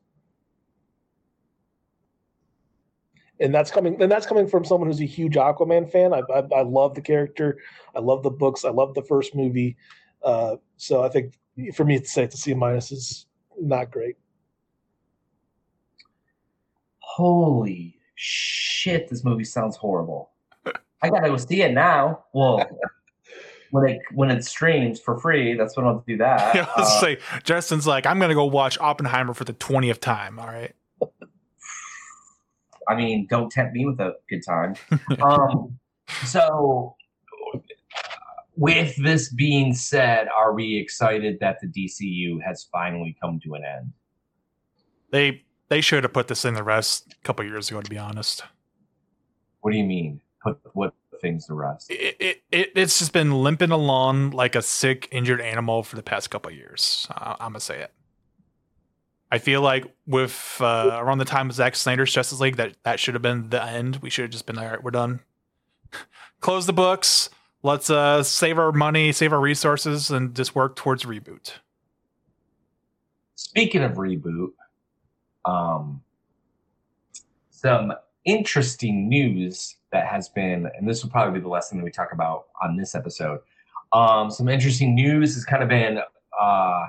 And that's coming. And that's coming from someone who's a huge Aquaman fan. I, I, I love the character. I love the books. I love the first movie. Uh, so I think for me to say it's a C minus is not great. holy shit! This movie sounds horrible. I gotta go see it now. Well, when it when it streams for free, that's when I'll do that. Yeah, I was Uh, say Justin's like, I'm gonna go watch Oppenheimer for the twentieth time. All right. I mean, don't tempt me with a good time. um, so, with this being said, are we excited that the DCU has finally come to an end? They they should have put this in the rest a couple years ago, to be honest. What do you mean? Put what things to rest? It, it, it it's just been limping along like a sick, injured animal for the past couple years. Uh, I'm gonna say it. I feel like with uh, around the time of Zack Snyder's Justice League, that that should have been the end. We should have just been like, all right. We're done. Close the books. Let's uh, save our money, save our resources, and just work towards reboot. Speaking of reboot, um, some interesting news that has been, and this will probably be the thing that we talk about on this episode. Um, some interesting news has kind of been uh,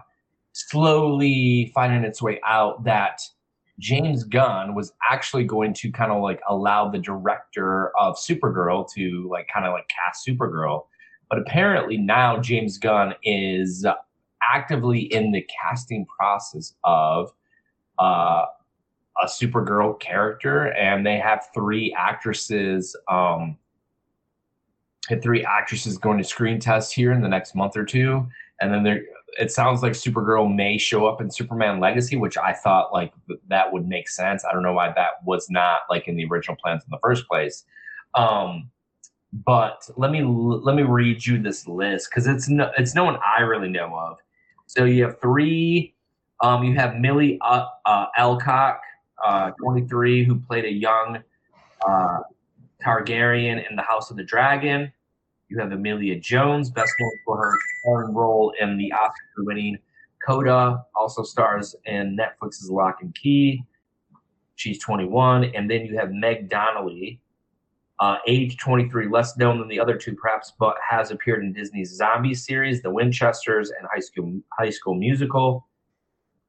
slowly finding its way out that James Gunn was actually going to kind of like allow the director of Supergirl to like kind of like cast Supergirl. But apparently now James Gunn is actively in the casting process of uh, a Supergirl character, and they have three actresses. Um, had three actresses going to screen test here in the next month or two, and then there. It sounds like Supergirl may show up in Superman Legacy, which I thought like that would make sense. I don't know why that was not like in the original plans in the first place. Um, but let me let me read you this list because it's no it's no one I really know of. So you have three. Um, you have Millie uh, uh, Alcock, uh, 23, who played a young uh, Targaryen in the House of the Dragon. You have Emilia Jones, best known for her starring role in the Oscar-winning Coda. Also stars in Netflix's Lock and Key. She's 21, and then you have Meg Donnelly, uh, age 23, less known than the other two, perhaps, but has appeared in Disney's Zombie series, The Winchesters, and High School High School Musical.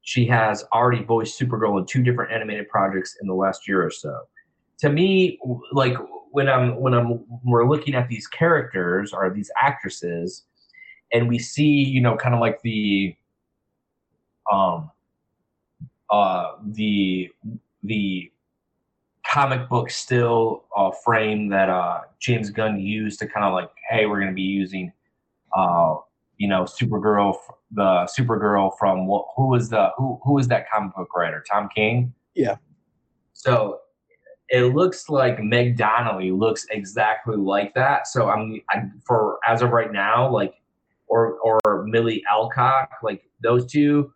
She has already voiced Supergirl in two different animated projects in the last year or so. To me, like when I'm when I'm we're looking at these characters or these actresses, and we see, you know, kind of like the um uh the the comic book still uh, frame that uh, James Gunn used to kind of like, hey, we're going to be using, uh, you know, Supergirl, the Supergirl from? Who was the who? Who was that comic book writer? Tom King. Yeah. So it looks like Meg Donnelly looks exactly like that. So I'm, I'm for as of right now, like, or or Millie Alcock, like those two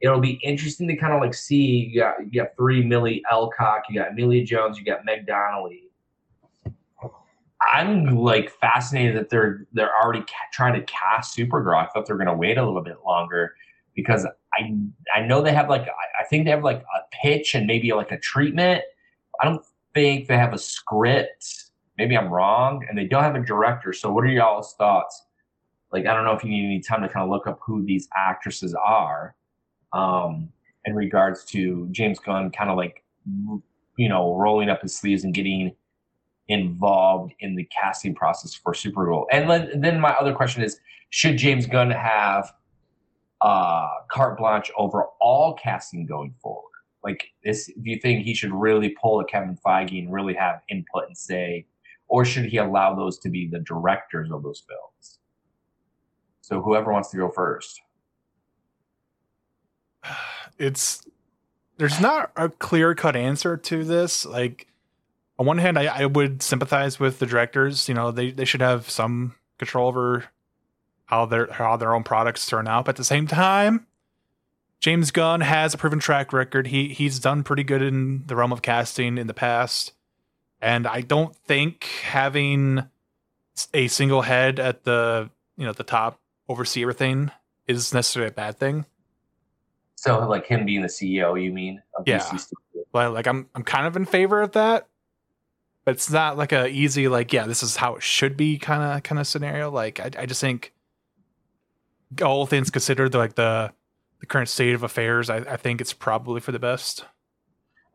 it'll be interesting to kind of like see. You got you got three Millie Alcock, you got Emilia Jones, you got Meg Donnelly. I'm like fascinated that they're they're already ca- trying to cast Supergirl. I thought they were going to wait a little bit longer because I I know they have like I think they have like a pitch and maybe like a treatment. I don't think they have a script. Maybe I'm wrong, and they don't have a director. So what are y'all's thoughts like I don't know if you need any time to kind of look up who these actresses are, um, in regards to James Gunn, kind of like you know rolling up his sleeves and getting involved in the casting process for Supergirl. And then, then my other question is, should James Gunn have uh, carte blanche over all casting going forward? Like, this, do you think he should really pull a Kevin Feige and really have input and say, or should he allow those to be the directors of those films? So whoever wants to go first. It's there's not a clear cut answer to this. Like on one hand, I, I would sympathize with the directors. You know, they, they should have some control over how their how their own products turn out. But at the same time, James Gunn has a proven track record. He he's done pretty good in the realm of casting in the past, and I don't think having a single head at the you know the top oversee everything is necessarily a bad thing. So, like him being the CEO, you mean? yeah. But like I'm I'm kind of in favor of that but it's not like a easy like yeah this is how it should be kind of kind of scenario like I, I just think all things considered like the the current state of affairs I, I think it's probably for the best.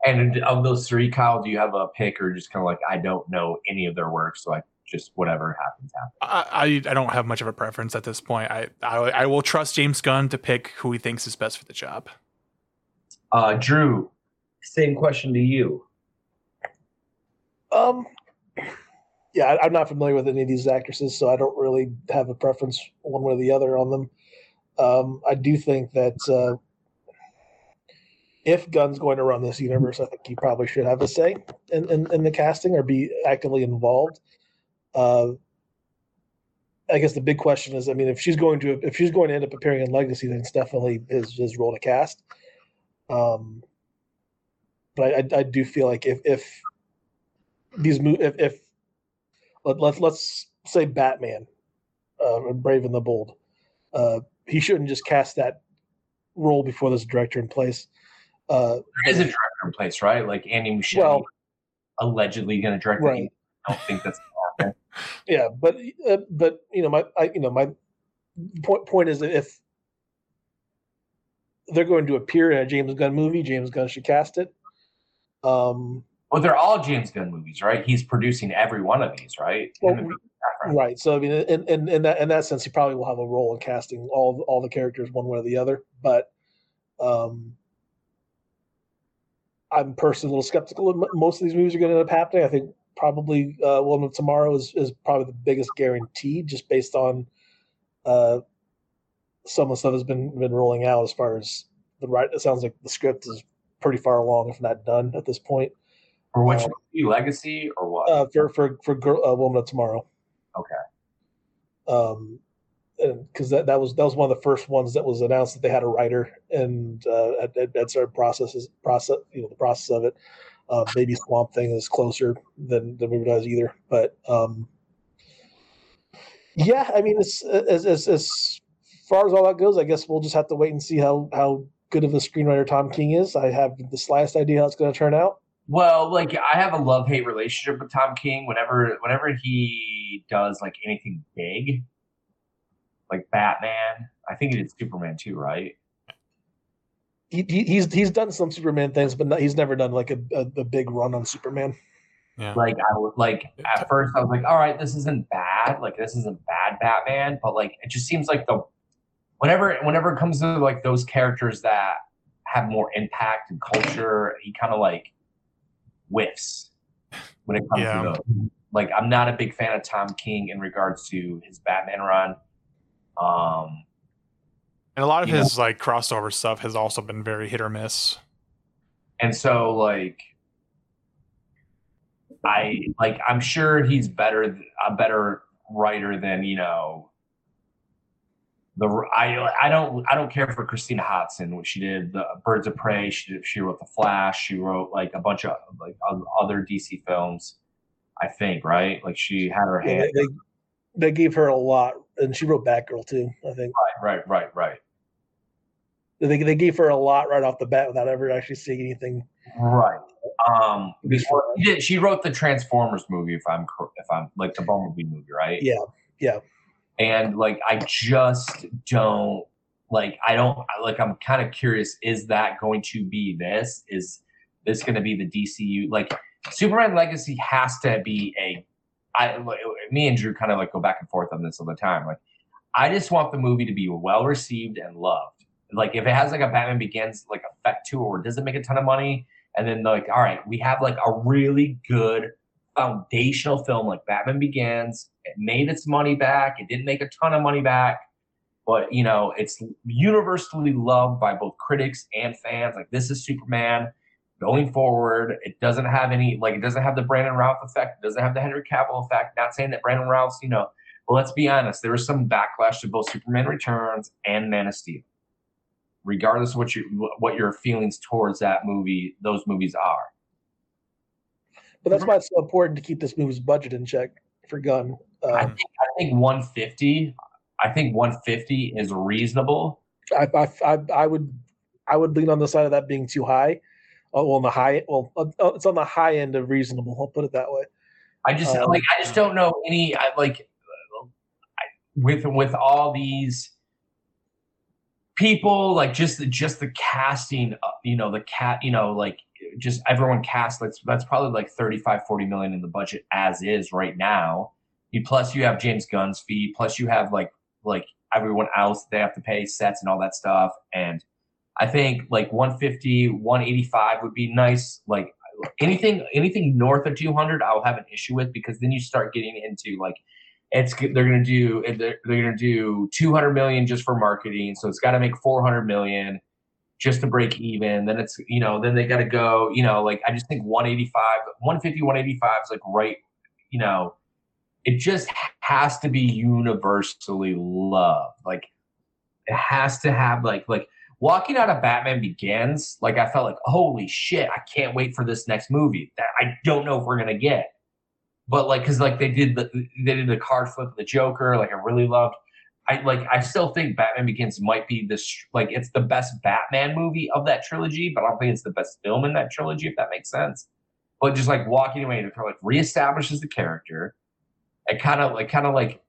And of those three kyle do you have a pick or just kind of like i don't know any of their work so i just whatever happens happens? I, I, I don't have much of a preference at this point. I, I i will trust james gunn to pick who he thinks is best for the job. Uh drew same question to you. Um, yeah, I, am not familiar with any of these actresses, so I don't really have a preference one way or the other on them. Um, I do think that uh, if Gunn's going to run this universe, I think he probably should have a say in, in, in the casting or be actively involved. Uh, I guess the big question is, I mean, if she's going to if she's going to end up appearing in Legacy, then it's definitely his his role to cast. Um, but I, I, I do feel like if if these mo- if, if let, let let's say Batman, uh, Brave and the Bold, uh, he shouldn't just cast that role before there's a director in place. Uh, there is a director in place, right? Like Andy Muschietti well, allegedly going to direct. Right. I don't think that's going to happen. yeah, but uh, but you know my I, you know my point point is that if they're going to appear in a James Gunn movie, James Gunn should cast it. Um, well, they're all James Gunn movies, right? He's producing every one of these, right? Well, right. So I mean, in, in, in that in that sense, he probably will have a role in casting all all the characters one way or the other. But um, I'm personally a little skeptical of most of these movies are going to end up happening. I think probably uh, Woman of Tomorrow is, is probably the biggest guarantee, just based on uh, some of the stuff has been been rolling out as far as the right. It sounds like the script is pretty far along, if not done, at this point. For which uh, Legacy or what? Uh, for for for Girl, uh, Woman of Tomorrow. Um, because that, that was that was one of the first ones that was announced that they had a writer and uh, at, at certain processes process you know the process of it. Uh, maybe Swamp Thing is closer than than we does either, but um, yeah, I mean, it's as, as as far as all that goes, I guess we'll just have to wait and see how how good of a screenwriter Tom King is. I have the slightest idea how it's going to turn out. Well, like I have a love hate relationship with Tom King. Whenever whenever he does like anything big, like Batman, I think he did Superman too, right? He, he's he's done some Superman things, but not, he's never done like a, a, a big run on Superman. Yeah. Like I was like at first I was like, all right, this isn't bad. Like this isn't bad Batman, but like it just seems like the whenever whenever it comes to like those characters that have more impact and culture, he kind of like whiffs when it comes yeah. to those. Like I'm not a big fan of Tom King in regards to his Batman run. Um, and a lot of his know, like crossover stuff has also been very hit or miss. And so like I like I'm sure he's better a better writer than, you know, the I I don't I don't care for Christina Hodson. What she did, the Birds of Prey. She did, she wrote The Flash. She wrote like a bunch of like other DC films. I think right. Like she had her hand. Yeah, they, they gave her a lot, and she wrote Batgirl too. I think. Right, right, right, right. They they gave her a lot right off the bat without ever actually seeing anything. Right. Um. Before, she, did, she wrote the Transformers movie. If I'm if I'm like the Bumblebee movie, right? Yeah. Yeah. And like I just don't like I don't like I'm kind of curious is that going to be this? Is this going to be the DCU like Superman Legacy has to be a I me and Drew kind of like go back and forth on this all the time. Like I just want the movie to be well received and loved. Like if it has like a Batman Begins like effect to it or does it make a ton of money and then like all right we have like a really good foundational film like Batman Begins. It made its money back. It didn't make a ton of money back. But you know it's universally loved by both critics and fans. Like this is superman. Going forward it doesn't have any like it doesn't have the brandon routh effect. It doesn't have the henry cavill effect. Not saying that brandon routh you know but let's be honest there was some backlash to both superman returns and man of steel. Regardless of what you what your feelings towards that movie those movies are but that's why it's so important to keep this movie's budget in check for Gunn um, I, think, I think 150 I think 150 is reasonable. I, I, I would I would lean on the side of that being too high. Oh, well, on the high, well, uh, it's on the high end of reasonable. I'll put it that way. I just um, like I just don't know any I, like with with all these people like just the, just the casting uh, you know the cat you know like just everyone cast that's that's probably like 35 40 million in the budget as is right now. You plus you have james gunn's fee plus you have like like everyone else they have to pay sets and all that stuff. And i think like 150 185 would be nice. Like anything anything north of 200 i'll have an issue with because then you start getting into like it's they're gonna do they're, they're gonna do 200 million just for marketing. So it's got to make 400 million just to break even then it's you know then they got to go you know like i just think 185 150 185 is like right you know it just has to be universally loved. Like it has to have like like walking out of Batman Begins, like I felt like, holy shit, I can't wait for this next movie that I don't know if we're gonna get. But like, cause like they did the they did the card flip of the Joker, like I really loved. I like I still think Batman Begins might be this like it's the best Batman movie of that trilogy, but I don't think it's the best film in that trilogy, if that makes sense. But just like walking away, it like reestablishes the character it kind of like kind of like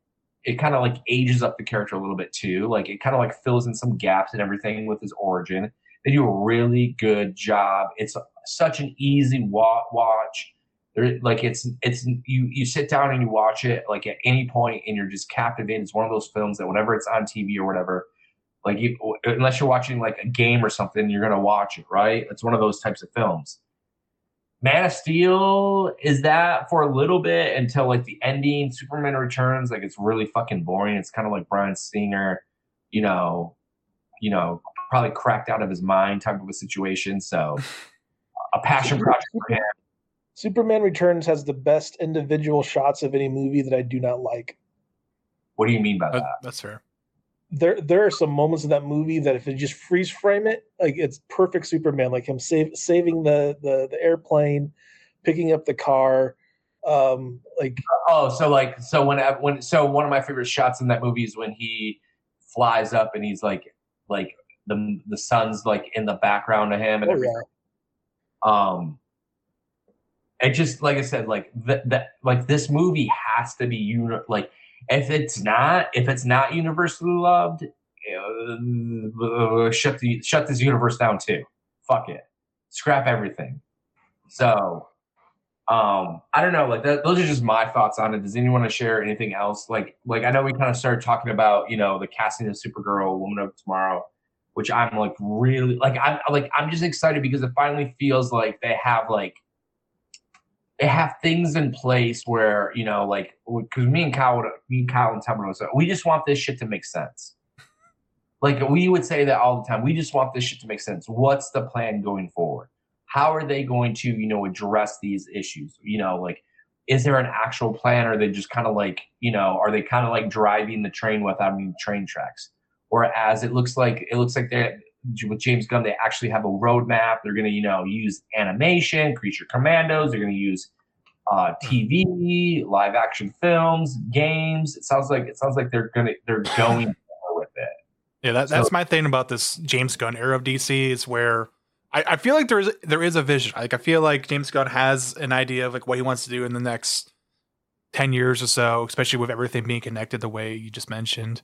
it kind of like ages up the character a little bit too. Like it kind of like fills in some gaps and everything with his origin. They do a really good job. It's such an easy wa- watch. There, like it's it's you you sit down and you watch it like at any point and you're just captivated. It's one of those films that whenever it's on TV or whatever, like you unless you're watching like a game or something, you're gonna watch it, right? It's one of those types of films. Man of Steel is that for a little bit until like the ending. Superman Returns, like it's really fucking boring. It's kind of like Bryan Singer, you know, you know, probably cracked out of his mind type of a situation. So a passion project for him. Superman Returns has the best individual shots of any movie that I do not like. What do you mean by that? That's fair there there are some moments in that movie that if you just freeze frame it, like it's perfect Superman, like him save, saving the, the the airplane, picking up the car, um, like oh, so like so when when so one of my favorite shots in that movie is when he flies up and he's like like the the sun's like in the background of him and oh, everything. Yeah. Um, it just like I said, like that like this movie has to be uni- like if it's not, if it's not universally loved, uh, shut the shut this universe down too. Fuck it, scrap everything. So, um, I don't know. Like that, those are just my thoughts on it. Does anyone want to share anything else? Like, like I know we kind of started talking about you know the casting of Supergirl, Woman of Tomorrow, which I'm like really like I'm like I'm just excited because it finally feels like they have like they have things in place where you know, like, because me and Kyle, would, me and Kyle and would say, we just want this shit to make sense. Like we would say that all the time. We just want this shit to make sense. What's the plan going forward? How are they going to, you know, address these issues? You know, like, is there an actual plan? Or are they just kind of like, you know, are they kind of like driving the train without any train tracks? Whereas it looks like it looks like they with James Gunn, they actually have a roadmap. They're going to, you know, use animation, creature commandos. They're going to use uh, TV, live action films, games. It sounds like it sounds like they're gonna they're going with it. Yeah, that, that's so, my thing about this James Gunn era of DC is where I, I feel like there is there is a vision. Like I feel like James Gunn has an idea of like what he wants to do in the next 10 years or so, especially with everything being connected the way you just mentioned.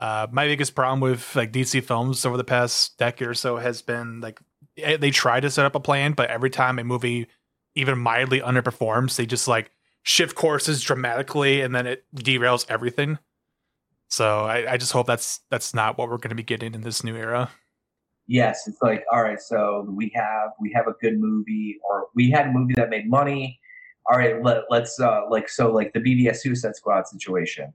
Uh, my biggest problem with like DC films over the past decade or so has been like eh, they try to set up a plan, but every time a movie even mildly underperforms, they just like shift courses dramatically and then it derails everything. So I, I just hope that's that's not what we're going to be getting in this new era. Yes, it's like all right. So we have we have a good movie, or we had a movie that made money. All right, let, let's uh, like so like the BVS Suicide Squad situation.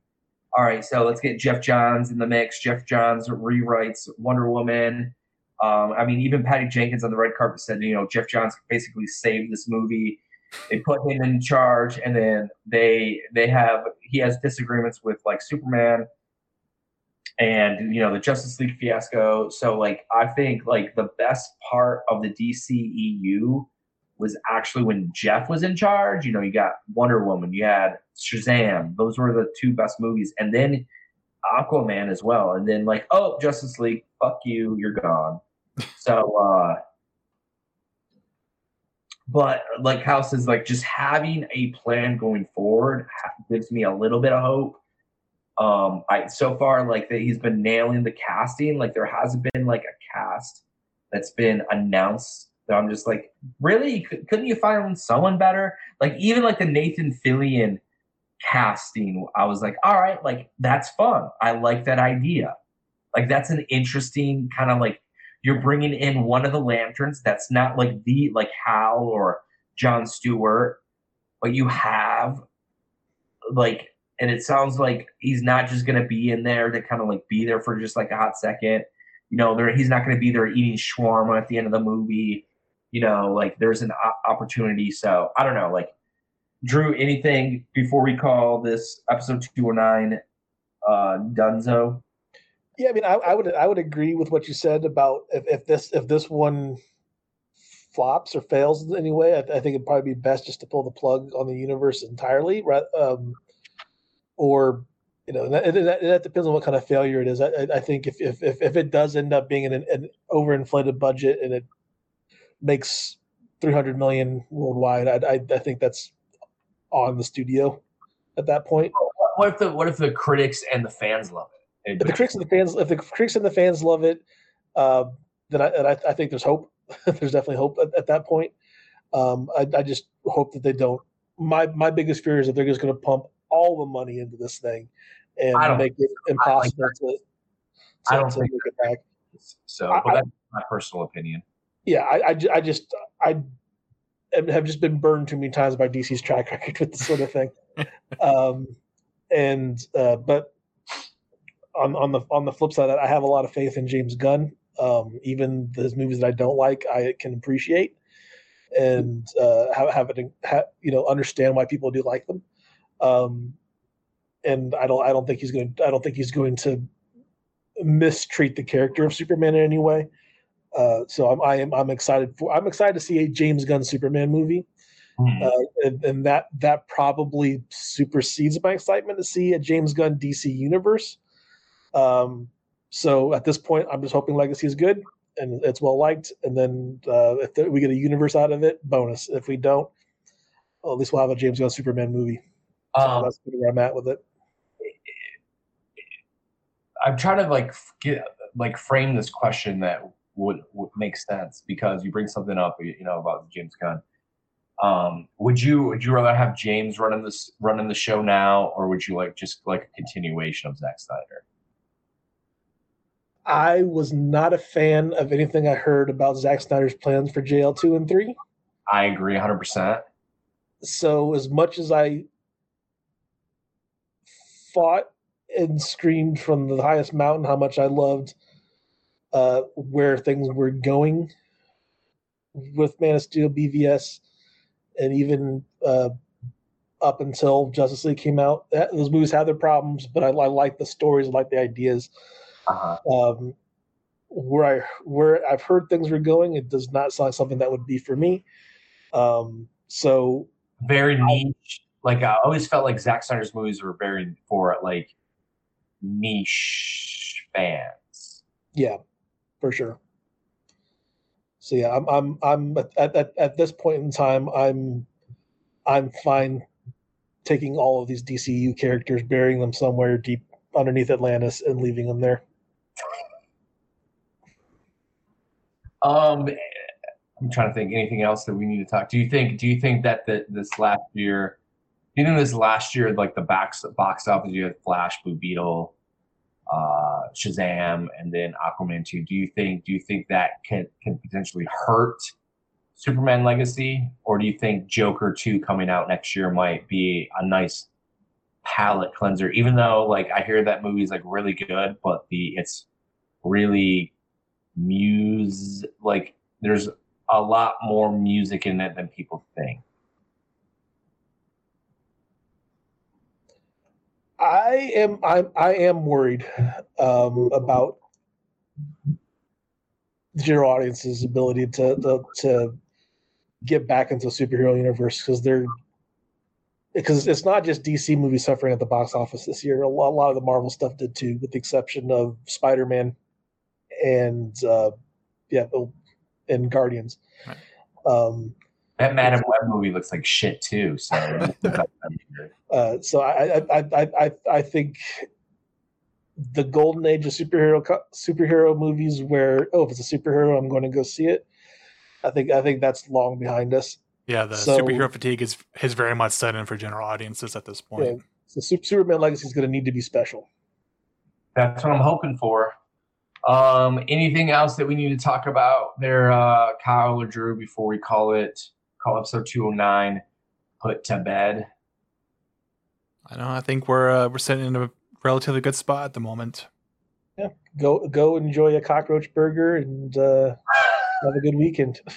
All right, so let's get Geoff Johns in the mix. Geoff Johns rewrites Wonder Woman. Um, I mean, even Patty Jenkins on the red carpet said, you know, Geoff Johns basically saved this movie. They put him in charge, and then they they have he has disagreements with like Superman and you know the Justice League fiasco. So like I think like the best part of the DCEU was actually when Geoff was in charge. You know, you got Wonder Woman, you had Shazam. Those were the two best movies, and then Aquaman as well. And then like, oh, Justice League, fuck you, you're gone. so uh but like House is like just having a plan going forward gives me a little bit of hope um, I so far like that he's been nailing the casting. Like there hasn't been like a cast that's been announced. That I'm just like, really? Couldn't you find someone better? Like even like the Nathan Fillion casting, I was like, all right, like that's fun. I like that idea. Like that's an interesting kind of like you're bringing in one of the lanterns that's not like the like Hal or John Stewart, but you have like and it sounds like he's not just going to be in there to kind of like be there for just like a hot second. You know, there he's not going to be there eating shawarma at the end of the movie. You know, like there's an opportunity. So I don't know, like Drew, anything before we call this episode 209 uh Dunzo? Yeah, I mean, I, I, would I would agree with what you said about if, if this if this one flops or fails in any way, I, I, think it'd probably be best just to pull the plug on the universe entirely. Right? Um, or you know that, that, that, depends on what kind of failure it is. I, I think if, if if if it does end up being an, an overinflated budget and it makes 300 million worldwide, I, I, I think that's on the studio at that point. What if the what if the critics and the fans love it? If the critics and the fans, if the critics and the fans love it, uh, then I, I, I think there's hope. there's definitely hope at, at that point. Um, I, I just hope that they don't. My my biggest fear is that they're just going to pump all the money into this thing and make it impossible like to, to, I don't to think it back. So, I, that's my personal opinion. Yeah, I, I, I just I have just been burned too many times by DC's track record with this sort of thing. um, and uh, but on on the on the flip side, I have a lot of faith in James Gunn. Um, even those movies that I don't like, I can appreciate and uh, have, have it, have, you know, understand why people do like them. Um, and I don't I don't think he's going I don't think he's going to mistreat the character of Superman in any way. Uh, so I'm I am I'm excited for I'm excited to see a James Gunn Superman movie. Mm-hmm. Uh, and, and, that that probably supersedes my excitement to see a James Gunn DC universe. Um, so at this point, I'm just hoping Legacy is good and it's well liked, and then uh, if we get a universe out of it, bonus. If we don't, well, at least we'll have a James Gunn Superman movie. Um, that's where I'm at with it. I'm trying to like get like frame this question that would, would make sense because you bring something up, you know, about James Gunn. Um, would you would you rather have James running this running the show now, or would you like just like a continuation of Zack Snyder? I was not a fan of anything I heard about Zack Snyder's plans for JL two and three. I agree, hundred percent. So as much as I fought and screamed from the highest mountain how much I loved uh, where things were going with Man of Steel, BVS, and even uh, up until Justice League came out. That, those movies had their problems, but I, I like the stories, I like the ideas. Uh-huh. Um, where I where I've heard things were going, it does not sound like something that would be for me. Um, so very niche like I always felt like Zack Snyder's movies were very for like niche fans. Yeah, for sure. So yeah, I'm I'm I'm at, at, at this point in time I'm I'm fine taking all of these DCU characters, burying them somewhere deep underneath Atlantis, and leaving them there. Um, I'm trying to think anything else that we need to talk. Do you think? Do you think that the, this last year? You think this last year, like the box box office, you had Flash, Blue Beetle, uh, Shazam, and then Aquaman two. Do you think? Do you think that can can potentially hurt Superman Legacy, or do you think Joker two coming out next year might be a nice palate cleanser? Even though, like, I hear that movie's like really good, but the it's really muse like there's a lot more music in it than people think. I am I, I am worried um, about the general audience's ability to to, to get back into the superhero universe because they're because it's not just DC movies suffering at the box office this year. A lot, a lot of the Marvel stuff did too, with the exception of Spider Man and uh, yeah, and Guardians. Right. Um, That Madame Web movie looks like shit too. So, uh, so I, I, I, I, I think the golden age of superhero superhero movies, where oh, if it's a superhero, I'm going to go see it. I think I think that's long behind us. Yeah, the So- superhero fatigue is is very much set in for general audiences at this point. Yeah. So Sup- Superman Legacy is going to need to be special. that's what I'm hoping for. Um, anything else that we need to talk about there, uh, Kyle or Drew, before we call it call episode 209 put to bed? I know. I think we're uh, we're sitting in a relatively good spot at the moment. Yeah, go go enjoy a cockroach burger and uh, have a good weekend.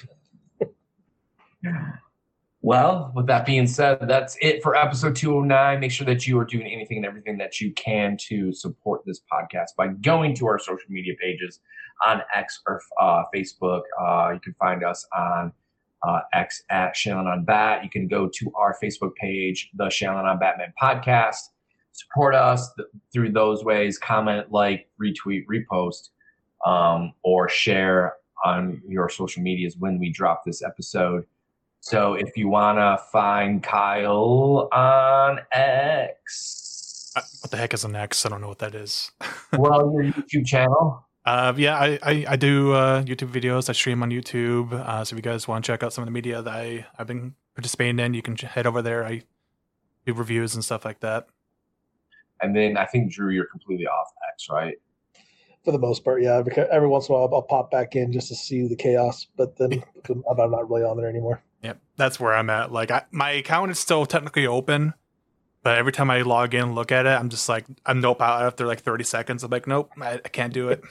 Well, with that being said, that's it for episode 209. Make sure that you are doing anything and everything that you can to support this podcast by going to our social media pages on X or uh, Facebook. Uh, you can find us on uh, X at Shanlian on Bat. You can go to our Facebook page, the Shanlian on Batman podcast. Support us th- through those ways. Comment, like, retweet, repost, um, or share on your social medias when we drop this episode. So if you want to find Kyle on X, Uh, What the heck is an X? I don't know what that is. well, your YouTube channel. Uh, yeah, I, I, I do uh, YouTube videos. I stream on YouTube. Uh, so if you guys want to check out some of the media that I, I've been participating in, you can head over there. I do reviews and stuff like that. And then I think, Drew, you're completely off X, right? For the most part, yeah. Every, every once in a while, I'll, I'll pop back in just to see the chaos, but then I'm I'm not really on there anymore. Yep, that's where I'm at. Like, I, my account is still technically open, but every time I log in, and look at it, I'm just like, I'm nope out after like 30 seconds. I'm like, nope, I, I can't do it.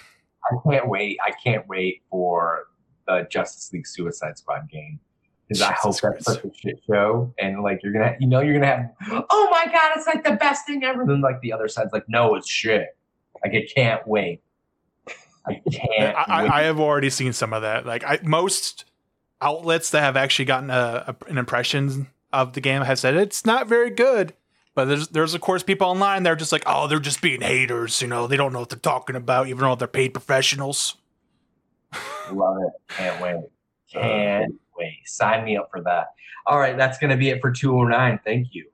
I can't wait. I can't wait for the Justice League Suicide Squad game. Because I hope that's such a shit show, and like you're gonna, you know, you're gonna have, oh my god, it's like the best thing ever. Then like the other side's like, no, it's shit. Like I can't wait. I can't. I. I, I have already seen some of that. Like, I, most outlets that have actually gotten a, a, an impression of the game have said it's not very good. But there's, there's of course people online. They're just like, oh, they're just being haters. You know, they don't know what they're talking about, even though they're paid professionals. Love it. Can't wait. Can't wait. Sign me up for that. All right, that's going to be it for 209. Thank you.